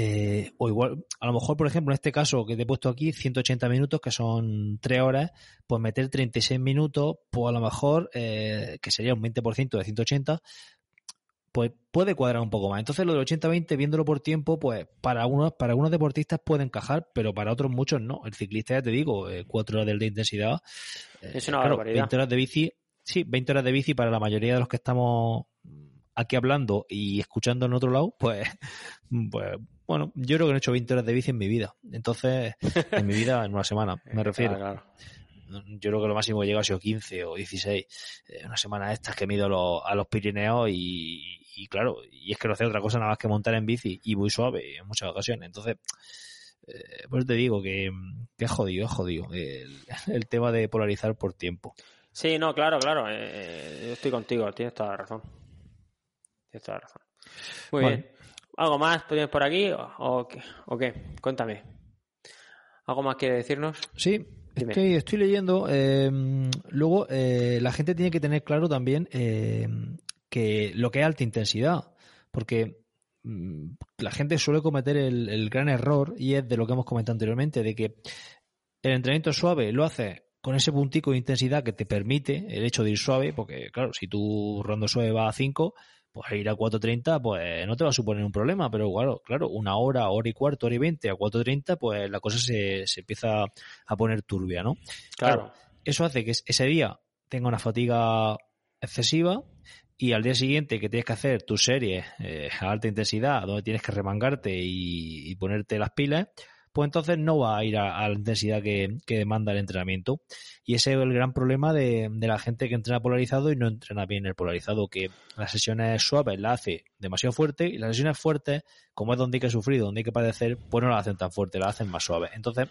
Eh, o igual, a lo mejor, por ejemplo, en este caso que te he puesto aquí, 180 minutos, que son 3 horas, pues meter 36 minutos, pues a lo mejor, eh, que sería un 20% de 180, pues puede cuadrar un poco más. Entonces lo del 80-20, viéndolo por tiempo, pues para algunos, para algunos deportistas puede encajar, pero para otros muchos no. El ciclista, ya te digo, eh, cuatro horas de intensidad. Eh, es una barbaridad. 20 horas de bici, sí, 20 horas de bici para la mayoría de los que estamos aquí hablando y escuchando en otro lado, pues, pues bueno, yo creo que no he hecho 20 horas de bici en mi vida. Entonces, en mi vida, en una semana, me refiero. claro yo creo que lo máximo que he llegado ha sido 15 o 16. Eh, una semana estas que me he ido a los, Pirineos y, claro, y es que no hace otra cosa nada más que montar en bici y muy suave en muchas ocasiones. Entonces, eh, pues te digo que, que es jodido, es jodido el, tema de polarizar por tiempo. Sí, no, claro, claro. Eh, yo estoy contigo, tienes toda la razón. Tienes toda la razón. Muy bien. ¿Algo más tienes por aquí o, qué? ¿O qué? Cuéntame. ¿Algo más que decirnos? Sí, Estoy, estoy leyendo. Eh, luego, eh, la gente tiene que tener claro también eh, que lo que es alta intensidad. Porque mm, la gente suele cometer el, gran error, y es de lo que hemos comentado anteriormente, de que el entrenamiento suave lo hace con ese puntico de intensidad que te permite el hecho de ir suave, porque claro, si tú rondo suave va a 5, pues ir a 4.30 pues no te va a suponer un problema, pero claro, claro, una hora, hora y cuarto, hora y veinte a 4.30 pues la cosa se, se, empieza a poner turbia, ¿no? Claro. Eso hace que ese día tenga una fatiga excesiva y al día siguiente que tienes que hacer tus series eh, a alta intensidad, donde tienes que remangarte y ponerte las pilas, pues entonces no va a ir a, la intensidad que, demanda el entrenamiento. Y ese es el gran problema de, la gente que entrena polarizado y no entrena bien el polarizado, que las sesiones suaves la hace demasiado fuerte y las sesiones fuertes, como es donde hay que sufrir, donde hay que padecer, pues no las hacen tan fuerte, las hacen más suaves. Entonces,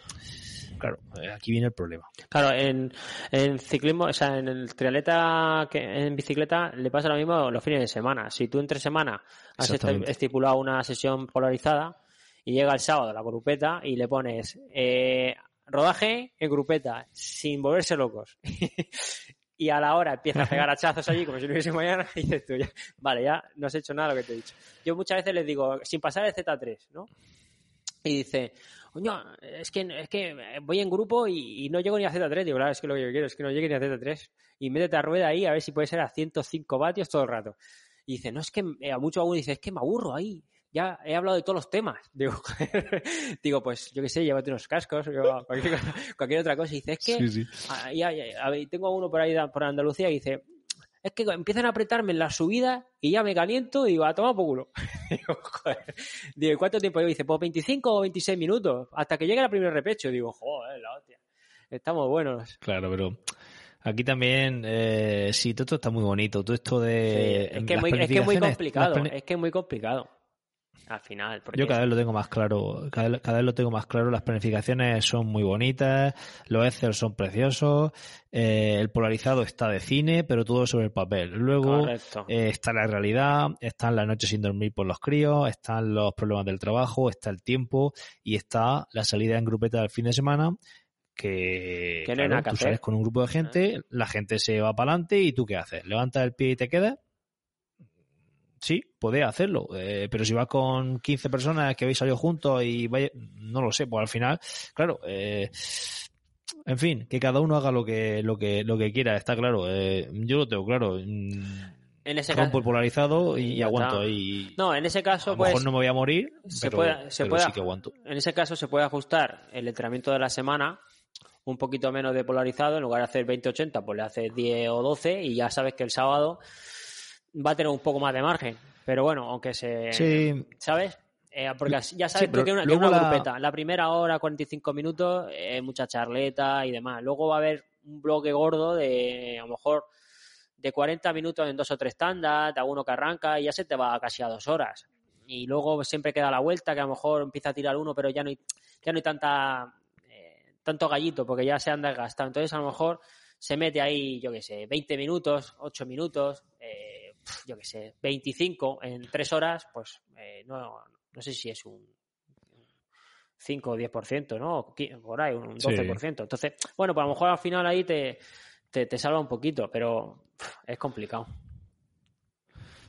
claro, eh, aquí viene el problema. Claro, en, ciclismo, o sea, en el triatleta que en bicicleta le pasa lo mismo los fines de semana. Si tú entre semana has estipulado una sesión polarizada, y llega el sábado la grupeta y le pones eh, rodaje en grupeta, sin volverse locos. y a la hora empieza a pegar hachazos allí como si no hubiese mañana y dices tú, ya, vale, ya no has hecho nada lo que te he dicho. Yo muchas veces les digo, sin pasar el Z3, ¿no? Y dice, coño, es que, es que voy en grupo y, no llego ni a Z3. Digo, claro, es que lo que yo quiero es que no llegue ni a Z3. Y métete a rueda ahí a ver si puede ser a 105 vatios todo el rato. Y dice, no, es que eh, a mucho aún dice, es que me aburro ahí ya he hablado de todos los temas. Digo, digo pues yo qué sé, llévate unos cascos, cualquier, otra cosa. Y dice, es que tengo uno por ahí por Andalucía y dice, es que empiezan a apretarme en la subida y ya me caliento y digo, a tomar por culo. digo, joder. Digo, ¿cuánto tiempo? Y dice, pues 25 o 26 minutos, hasta que llegue el primer repecho. Digo, joder, la hostia. Estamos buenos. Claro, pero aquí también, eh, sí, todo esto está muy bonito. Todo esto de. es, que muy, es, que es muy complicado. Es que es muy complicado al final. Yo cada vez lo tengo más claro, cada, vez lo tengo más claro, las planificaciones son muy bonitas, los Excel son preciosos, eh, el polarizado está de cine, pero todo sobre el papel. Luego eh, está la realidad, están las noches sin dormir por los críos, están los problemas del trabajo, está el tiempo y está la salida en grupeta del fin de semana que, tú sales con un grupo de gente, la gente se va para adelante y tú qué haces, levantas el pie y te quedas sí, puede hacerlo. Eh, pero si vas con 15 personas que habéis salido juntos y vaya, no lo sé, pues al final, claro, eh, en fin, que cada uno haga lo que, lo que, lo que quiera, está claro. Eh, yo lo tengo claro. Mm, en ese caso, polarizado y, aguanto. No, en ese caso, a lo pues. mejor no me voy a morir, se puede, se puede, sí que aguanto. En ese caso se puede ajustar el entrenamiento de la semana un poquito menos de polarizado, en lugar de hacer 20-80, pues le haces 10 o 12 y ya sabes que el sábado va a tener un poco más de margen. Pero bueno, aunque se. Sí. ¿Sabes? Eh, porque ya sabes que, una, una grupeta. La primera hora, 45 minutos, es mucha charleta y demás. Luego va a haber un bloque gordo de, a lo mejor, de 40 minutos en dos o tres tandas, de alguno que arranca y ya se te va casi a dos horas. Y luego siempre queda la vuelta, que a lo mejor empieza a tirar uno, pero ya no hay, ya no hay tanta, eh, tanto gallito, porque ya se han desgastado. Entonces, a lo mejor se mete ahí, yo qué sé, 20 minutos, 8 minutos, eh, yo qué sé, 25 en 3 horas, pues eh, no, no sé si es un 5 o 10%, ¿no? Por ahí, un 12%. Entonces, bueno, pues a lo mejor al final ahí te, te, salva un poquito, pero es complicado.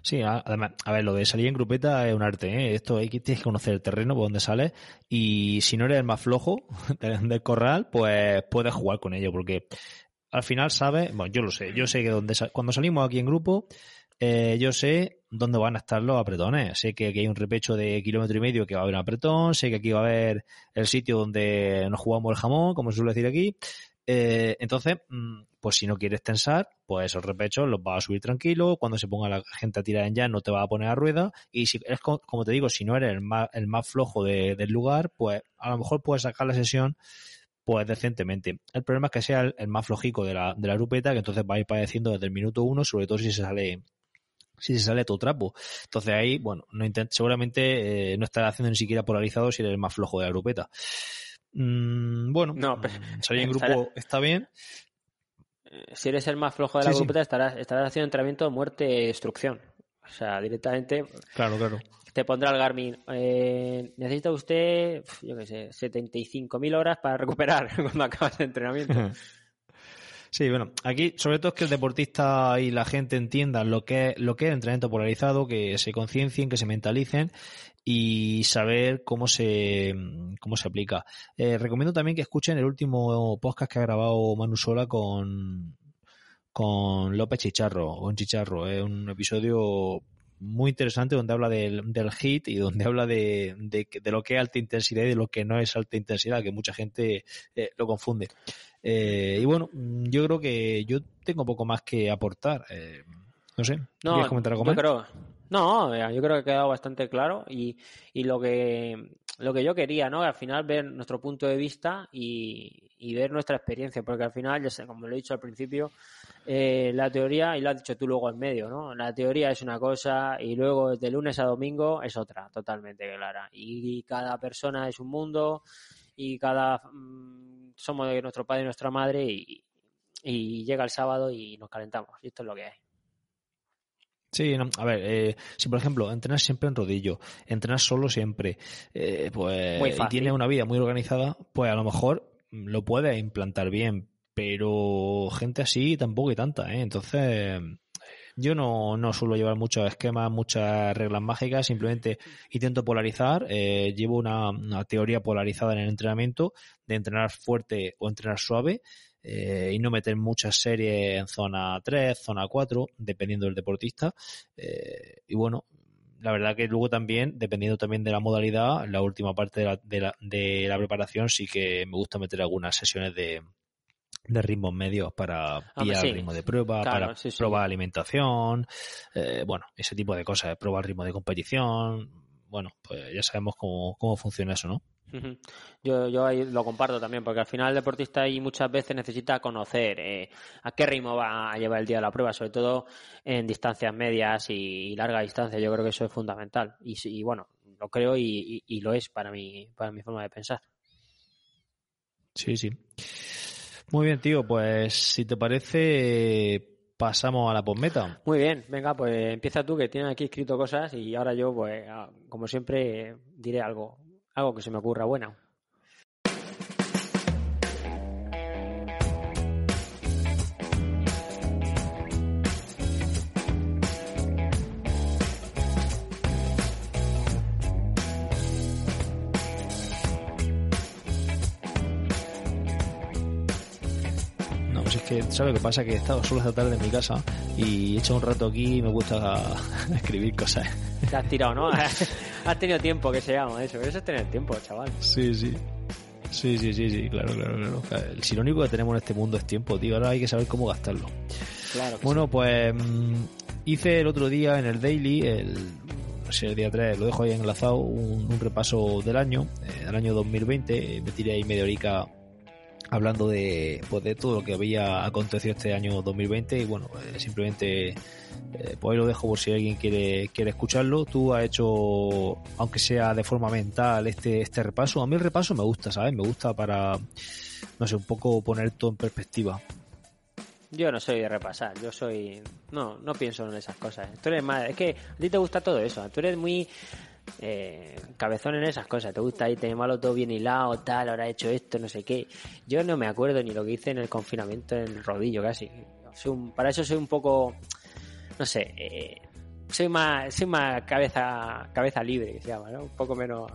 Sí, además, a ver, lo de salir en grupeta es un arte, ¿eh? Esto hay que, tienes que conocer el terreno por donde sales y si no eres el más flojo del corral, pues puedes jugar con ello porque al final sabes, bueno, yo lo sé, yo sé que donde, cuando salimos aquí en grupo, eh, yo sé dónde van a estar los apretones. Sé que aquí hay un repecho de kilómetro y medio que va a haber un apretón. Sé que aquí va a haber el sitio donde nos jugamos el jamón, como se suele decir aquí. Eh, entonces, mm, pues si no quieres tensar, pues esos repechos los vas a subir tranquilo. Cuando se ponga la gente a tirar en ya, no te va a poner a rueda. Y si es como te digo, si no eres el más, el más flojo del lugar, pues a lo mejor puedes sacar la sesión pues decentemente. El problema es que sea el, más flojico de la, de la grupeta, que entonces va a ir padeciendo desde el minuto uno, sobre todo si se sale si se sale todo trapo. Entonces ahí, bueno, no seguramente eh, no estará haciendo ni siquiera polarizado si eres el más flojo de la grupeta. Mm, bueno, no, pero, salir en grupo está bien. Eh, si eres el más flojo de la grupeta, estarás, estarás haciendo entrenamiento de muerte y destrucción. O sea, directamente. Claro, claro. Te pondrá el Garmin. Eh, necesita usted, yo qué sé, 75.000 horas para recuperar cuando acabas el entrenamiento. Sí, bueno, aquí sobre todo es que el deportista y la gente entiendan lo que es, lo que es entrenamiento polarizado, que se conciencien, que se mentalicen y saber cómo se cómo se aplica. Eh, recomiendo también que escuchen el último podcast que ha grabado Manu Sola con con López Chicharro, un Chicharro. Es un episodio muy interesante donde habla del, del hit y donde habla de, de, de, lo que es alta intensidad y de lo que no es alta intensidad, que mucha gente eh, lo confunde. Eh, y bueno, yo creo que yo tengo poco más que aportar. Eh, no sé, ¿quieres comentar algo más? no, yo creo que ha quedado bastante claro y, y lo que lo que yo quería, ¿no? Al final ver nuestro punto de vista y, y ver nuestra experiencia, porque al final, ya sé, como lo he dicho al principio, eh, la teoría, y lo has dicho tú luego en medio, ¿no? La teoría es una cosa y luego de lunes a domingo es otra, totalmente clara. Y, cada persona es un mundo y cada mm, somos de nuestro padre y nuestra madre y, y llega el sábado y nos calentamos. Y esto es lo que hay. Sí, a ver, eh, si por ejemplo entrenas siempre en rodillo, entrenas solo siempre, eh, pues y tienes una vida muy organizada, pues a lo mejor lo puedes implantar bien, pero gente así tampoco hay tanta, ¿eh? Entonces, yo no, no suelo llevar muchos esquemas, muchas reglas mágicas, simplemente intento polarizar, eh, llevo una, una, teoría polarizada en el entrenamiento de entrenar fuerte o entrenar suave eh, y no meter muchas series en zona 3, zona 4, dependiendo del deportista. Eh, y bueno, la verdad que luego también, dependiendo también de la modalidad, la última parte de la, de la, de la preparación sí que me gusta meter algunas sesiones de, de ritmos medios para pillar el ritmo de prueba, para probar alimentación, eh, bueno, ese tipo de cosas, probar ritmo de competición, bueno, pues ya sabemos cómo, cómo funciona eso, ¿no? Yo, yo ahí lo comparto también, porque al final el deportista ahí muchas veces necesita conocer eh, a qué ritmo va a llevar el día de la prueba, sobre todo en distancias medias y, larga distancia. Yo creo que eso es fundamental. Y, y bueno, lo creo y, y, lo es para mi, para mi forma de pensar. Sí, sí. Muy bien, tío. Pues si te parece, pasamos a la postmeta. Muy bien, venga, pues empieza tú que tienes aquí escrito cosas y ahora yo, pues, como siempre, diré algo, algo que se me ocurra bueno. Que, ¿sabes lo que pasa? Que he estado solo esta tarde en mi casa y he hecho un rato aquí y me gusta escribir cosas. Te has tirado, ¿no? has tenido tiempo, que se llama eso. Eso es tener tiempo, chaval. Sí, sí. Sí, sí, sí, sí, claro, claro, claro. El sinónico que tenemos en este mundo es tiempo, tío. Ahora hay que saber cómo gastarlo. Claro. bueno, pues mm, hice el otro día en el Daily, el, no sé, el día 3, lo dejo ahí enlazado, un, repaso del año, eh, del año 2020. Me tiré ahí media horica hablando de, pues de todo lo que había acontecido este año 2020 y bueno, eh, simplemente eh, pues lo dejo por si alguien quiere, quiere escucharlo. Tú has hecho, aunque sea de forma mental, este, este repaso. A mí el repaso me gusta, ¿sabes? Me gusta para, no sé, un poco poner todo en perspectiva. Yo no soy de repasar, yo soy... No, no pienso en esas cosas. Tú eres más... Es que a ti te gusta todo eso. Tú eres muy eh, cabezón en esas cosas. Te gusta ahí malo todo bien hilado, tal, ahora he hecho esto, no sé qué. Yo no me acuerdo ni lo que hice en el confinamiento en el rodillo casi. para eso soy un poco, no sé, eh, soy más, soy más cabeza, cabeza libre, que se llama, ¿no? Un poco menos,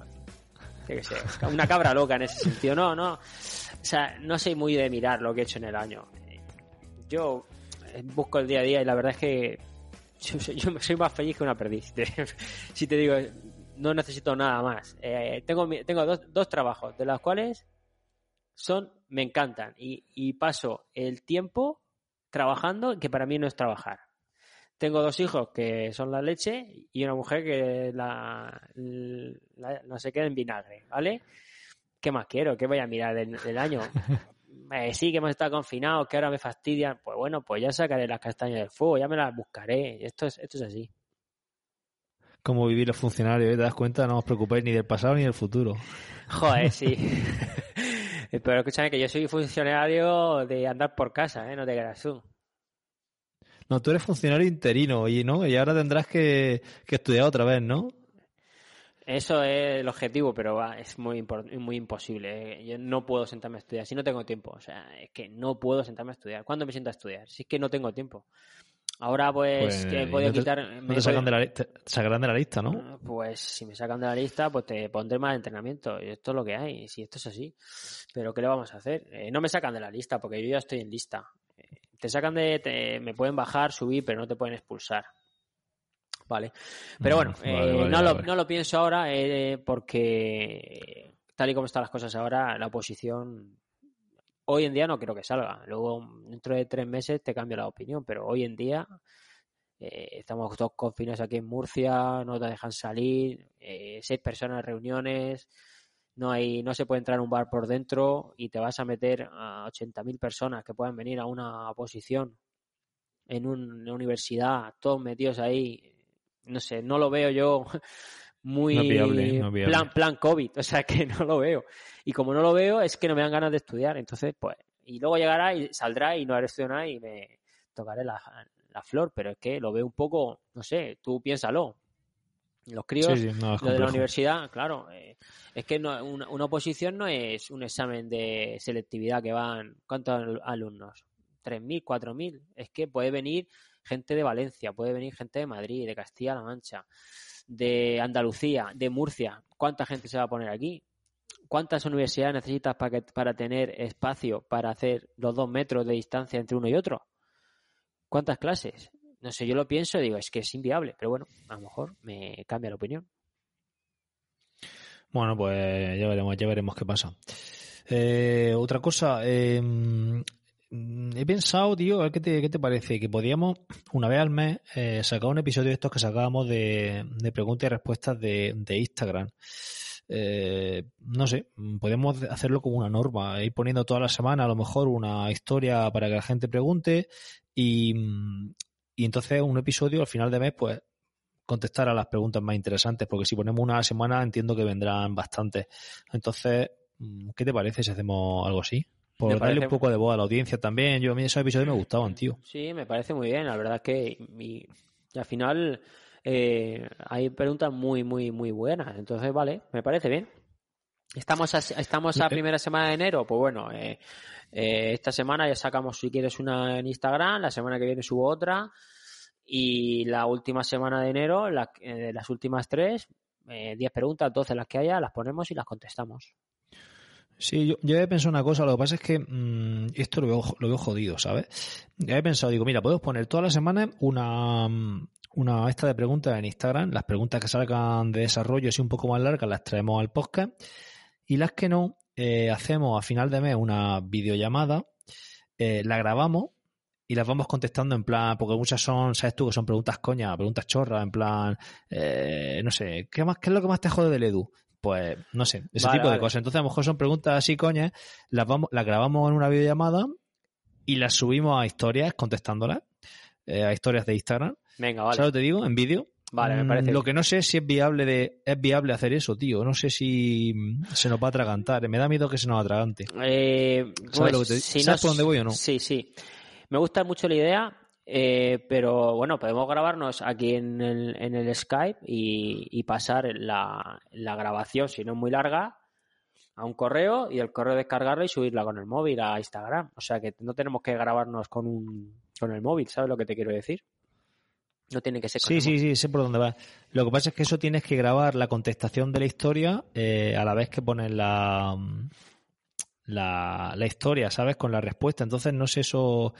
una cabra loca en ese sentido. No, no, o sea, no soy muy de mirar lo que he hecho en el año. Yo busco el día a día y la verdad es que yo, soy más feliz que una perdiz. si te digo, no necesito nada más. Eh, tengo tengo dos, dos, trabajos, de los cuales son, me encantan. Y, paso el tiempo trabajando, que para mí no es trabajar. Tengo dos hijos que son la leche y una mujer que la, no se queda en vinagre, ¿vale? ¿Qué más quiero? ¿Qué voy a mirar del, año? Eh, sí, que hemos estado confinados, que ahora me fastidian. Pues bueno, pues ya sacaré las castañas del fuego, ya me las buscaré. Esto es, esto es así cómo vivir los funcionarios, ¿eh? ¿te das cuenta? No os preocupéis ni del pasado ni del futuro. Joder, sí. Pero escúchame que yo soy funcionario de andar por casa, ¿eh? No te creas tú. No, tú eres funcionario interino, y ¿no? Y ahora tendrás que, estudiar otra vez, ¿no? Eso es el objetivo, pero es muy, muy imposible. ¿eh? Yo no puedo sentarme a estudiar si no tengo tiempo. O sea, es que no puedo sentarme a estudiar. ¿Cuándo me siento a estudiar? Si es que no tengo tiempo. Ahora pues, que he podido quitar... te sacan de la, sacarán de la lista, ¿no? Ah, pues si me sacan de la lista, pues te pondré más entrenamiento. Y esto es lo que hay, si esto es así. Pero ¿qué le vamos a hacer? Eh, no me sacan de la lista porque yo ya estoy en lista. Eh, te sacan de... me pueden bajar, subir, pero no te pueden expulsar. Vale. Pero bueno, eh, no, lo, no, lo, pienso ahora porque tal y como están las cosas ahora, la oposición Hoy en día no creo que salga. Luego, dentro de tres meses te cambia la opinión, pero hoy en día eh, estamos todos confinados aquí en Murcia, no te dejan salir, eh, seis personas en reuniones, no hay, no se puede entrar a un bar por dentro y te vas a meter a 80.000 personas que puedan venir a una oposición en una universidad, todos metidos ahí. No sé, no lo veo yo muy plan plan COVID, o sea que no lo veo. Y como no lo veo, es que no me dan ganas de estudiar. Entonces, pues, y luego llegará y saldrá y no haré estudiado nada y me tocaré la, flor, pero es que lo veo un poco, no sé, tú piénsalo. Los críos, lo de la universidad, claro, eh, es que una, una, oposición no es un examen de selectividad que van, ¿cuántos alumnos? ¿3.000, 4.000? Es que puede venir gente de Valencia, puede venir gente de Madrid, de Castilla-La Mancha, de Andalucía, de Murcia. ¿Cuánta gente se va a poner aquí? ¿Cuántas universidades necesitas para, para tener espacio para hacer los dos metros de distancia entre uno y otro? ¿Cuántas clases? No sé, yo lo pienso y digo, es que es inviable, pero bueno, a lo mejor me cambia la opinión. Bueno, pues ya veremos, ya veremos qué pasa. Eh, otra cosa, mm, he pensado, tío, a ver qué te, qué te parece, que podíamos una vez al mes eh, sacar un episodio de estos que sacábamos de, de preguntas y respuestas de, de Instagram. Eh, no sé, podemos hacerlo como una norma, ir poniendo toda la semana a lo mejor una historia para que la gente pregunte y, y entonces un episodio al final de mes, pues contestar a las preguntas más interesantes, porque si ponemos una semana entiendo que vendrán bastantes. Entonces, mm, ¿qué te parece si hacemos algo así? Por darle un poco de voz a la audiencia también. Yo a mí esos episodios me gustaban, tío. Sí, me parece muy bien. La verdad es que y, al final eh, hay preguntas muy, muy, muy buenas. Entonces, vale, me parece bien. Estamos a, estamos a primera semana de enero. Pues bueno, eh, eh, esta semana ya sacamos, si quieres, una en Instagram. La semana que viene subo otra. Y la última semana de enero, eh, las últimas tres, 10 eh, preguntas, 12 las que haya, las ponemos y las contestamos. Sí, yo, he pensado una cosa, lo que pasa es que mm, esto lo veo, lo veo jodido, ¿sabes? Ya he pensado, digo, mira, podemos poner toda la semana una, mm, una esta de preguntas en Instagram, las preguntas que salgan de desarrollo así un poco más largas las traemos al podcast y las que no, eh, hacemos a final de mes una videollamada, la grabamos y las vamos contestando en plan, porque muchas son, sabes tú, que son preguntas coña, preguntas chorras, en plan, eh, no sé, ¿qué, más, ¿qué es lo que más te jode del Edu? Pues, no sé, ese tipo de cosas. Entonces, a lo mejor son preguntas así coñas, las, vamos, las grabamos en una videollamada y las subimos a historias contestándolas, eh, a historias de Instagram. Venga, vale. ¿Sabes lo te digo? En vídeo. Vale, me parece. Lo que no sé es si es viable de es viable hacer eso, tío. No sé si se nos va a atragantar. Me da miedo que se nos atragante. Eh, ¿Sabes, pues, ¿Sabes por dónde voy o no? Sí, sí. Me gusta mucho la idea, eh, pero bueno, podemos grabarnos aquí en el, en el Skype y, pasar la, grabación, si no es muy larga, a un correo y el correo descargarla y subirla con el móvil a Instagram. O sea que no tenemos que grabarnos con, un, con el móvil, ¿sabes lo que te quiero decir? No tiene que ser. Sí, sí, sí, sé por dónde va. Lo que pasa es que eso tienes que grabar la contestación de la historia eh, a la vez que pones la, la, la historia, ¿sabes? Con la respuesta. Entonces, no sé eso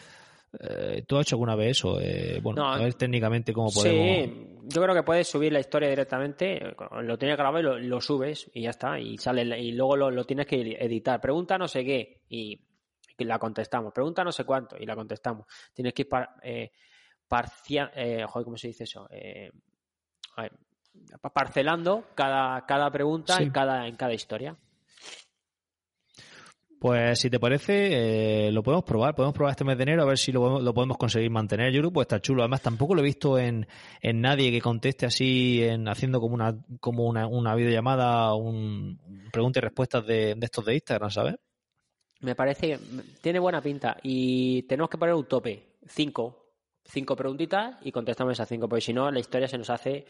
eh, ¿Tú has hecho alguna vez eso? Eh, bueno, a ver técnicamente cómo podemos. Sí, yo creo que puedes subir la historia directamente, lo tienes grabado y lo, subes y ya está, y sale y luego lo, tienes que editar. Pregunta no sé qué y, la contestamos. Pregunta no sé cuánto y la contestamos. Tienes que ir eh, parcial, eh, joder, ¿cómo se dice eso? parcelando cada, cada pregunta en, cada, en cada historia. Pues si te parece, eh, lo podemos probar. Podemos probar este mes de enero a ver si lo, lo podemos conseguir mantener. Yo creo que puede estar chulo. Además, tampoco lo he visto en, en nadie que conteste así, en haciendo como una, como una, una videollamada, un pregunta y respuestas de, de estos de Instagram, ¿sabes? Me parece tiene buena pinta. Y tenemos que poner un tope. Cinco. Cinco preguntitas y contestamos esas cinco. Porque si no, la historia se nos hace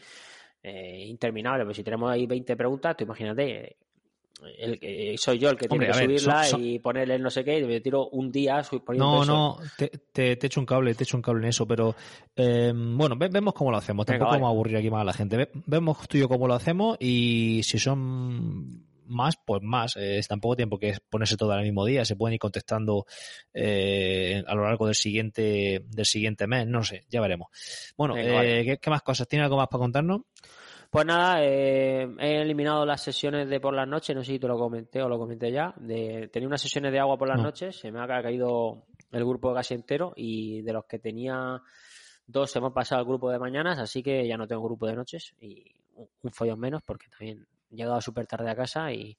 eh, interminable. Pues si tenemos ahí 20 preguntas, tú imagínate, el que soy yo el que tiene que subirla y ponerle no sé qué, y me tiro un día No, no, te, te, echo un cable, te echo un cable en eso, pero eh, bueno, vemos cómo lo hacemos, tampoco vamos a aburrir aquí más a la gente. Vemos tú y yo cómo lo hacemos y si son más, pues más. Eh, es tan poco tiempo que ponerse todo al mismo día, se pueden ir contestando eh, a lo largo del siguiente del siguiente mes, no sé, ya veremos. Bueno, ¿qué, ¿qué, más cosas? ¿Tiene algo más para contarnos? Pues nada, eh, he eliminado las sesiones de por las noches, no sé si te lo comenté o lo comenté ya, de tenía unas sesiones de agua por las noches, se me ha caído el grupo casi entero y de los que tenía dos se me han pasado al grupo de mañanas, así que ya no tengo grupo de noches y un follón menos porque también he llegado súper tarde a casa y,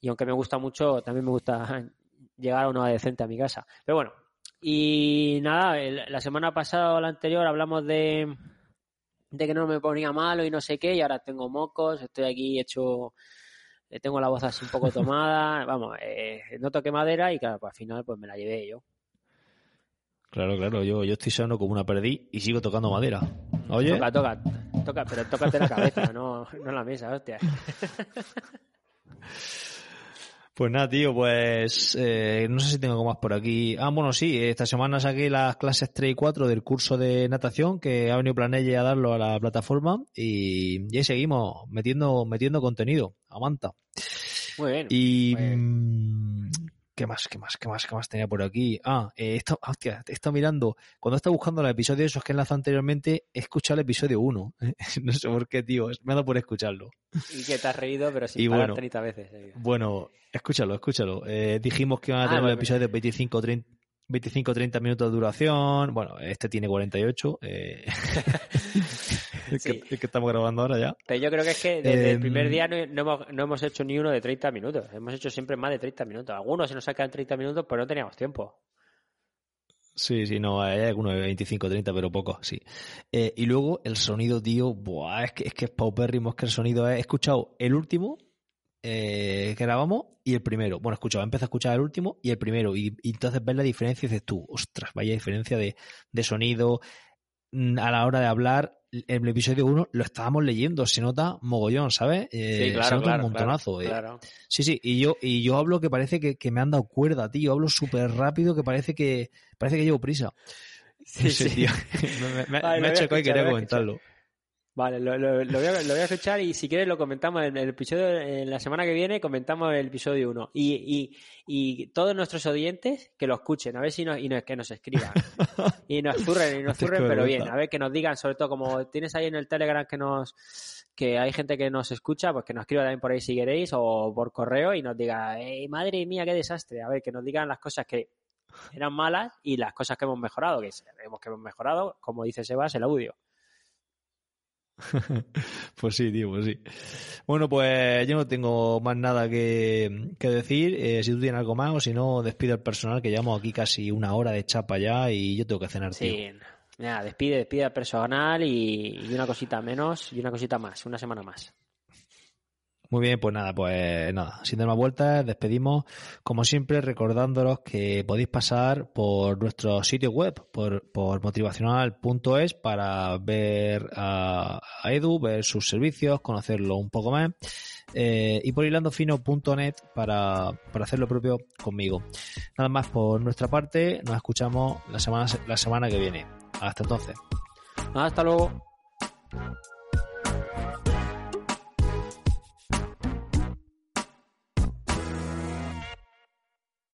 y aunque me gusta mucho, también me gusta llegar a una decente a mi casa. Pero bueno, y nada, la semana pasada o la anterior hablamos de de que no me ponía malo y no sé qué, y ahora tengo mocos, estoy aquí hecho, eh, tengo la voz así un poco tomada, vamos, eh, no toqué madera y claro, pues al final pues me la llevé yo. Claro, claro, yo, yo estoy sano como una perdí y sigo tocando madera. Oye. Toca, toca, toca, pero tócate la cabeza, no, no la mesa, hostia. Pues nada, tío, pues eh, no sé si tengo algo más por aquí. Ah, bueno, sí, esta semana saqué las clases 3 y 4 del curso de natación que ha venido Planelle a darlo a la plataforma y, y ahí seguimos metiendo, metiendo contenido a manta. Muy bien. Y mm, ¿qué más, qué más, qué más, qué más tenía por aquí? Ah, eh, esto, hostia, he estado mirando, cuando he estado buscando el episodio de esos que enlazado anteriormente, he escuchado el episodio 1. no sé por qué, tío, me ha dado por escucharlo. Y que te has reído, pero sin parar 30 veces. Bueno, escúchalo, escúchalo. Eh, dijimos que iban a tener ah, el episodio de 25 30 25-30 minutos de duración. Bueno, este tiene 48. Es, que, estamos grabando ahora ya. Pero yo creo que es que desde el primer em, día no, hemos, hecho ni uno de 30 minutos. Hemos hecho siempre más de 30 minutos. Algunos se nos sacan 30 minutos, pero no teníamos tiempo. Sí, sí, no, hay algunos de 25, 30, pero poco, sí. Eh, y luego el sonido, tío, buah, es que es que es paupérrimo, es que el sonido es... He escuchado el último eh, que grabamos y el primero. Bueno, escuchaba, empecé a escuchar el último y el primero. Y, entonces ves la diferencia y dices tú, ostras, vaya diferencia de, de sonido a la hora de hablar. El episodio 1 lo estábamos leyendo, se nota mogollón, ¿sabes? Eh, se nota un montonazo. Eh. Sí, sí, y yo, y yo hablo que parece que, me han dado cuerda, tío. Hablo súper rápido que parece que parece que llevo prisa. Sí, sí, tío. me, ha hecho que quería comentarlo. Vale, lo, lo, voy a, lo, voy a, escuchar y si quieres lo comentamos en el episodio, en la semana que viene comentamos el episodio 1. Y, y, y, todos nuestros oyentes que lo escuchen, a ver si nos, y que nos escriban. y nos zurren, y nos zurren, pero bien, a ver que nos digan, sobre todo como tienes ahí en el Telegram que nos que hay gente que nos escucha, pues que nos escriba también por ahí si queréis o por correo y nos diga, madre mía, qué desastre. A ver, que nos digan las cosas que eran malas y las cosas que hemos mejorado, que sabemos que hemos mejorado, como dice Sebas, el audio. pues sí, tío, pues sí. Bueno, pues yo no tengo más nada que, decir. Eh, si tú tienes algo más o si no, despido al personal que llevamos aquí casi una hora de chapa ya y yo tengo que cenar, sí. despide, despide al personal y una cosita menos y una cosita más, una semana más. Muy bien, pues nada, pues nada, sin dar más vueltas, despedimos, como siempre, recordándolos que podéis pasar por nuestro sitio web, por, por motivacional.es, para ver a, Edu, ver sus servicios, conocerlo un poco más, eh, y por hilandofino.net para, para hacer lo propio conmigo. Nada más por nuestra parte, nos escuchamos la semana, la semana que viene. Hasta entonces. Hasta luego.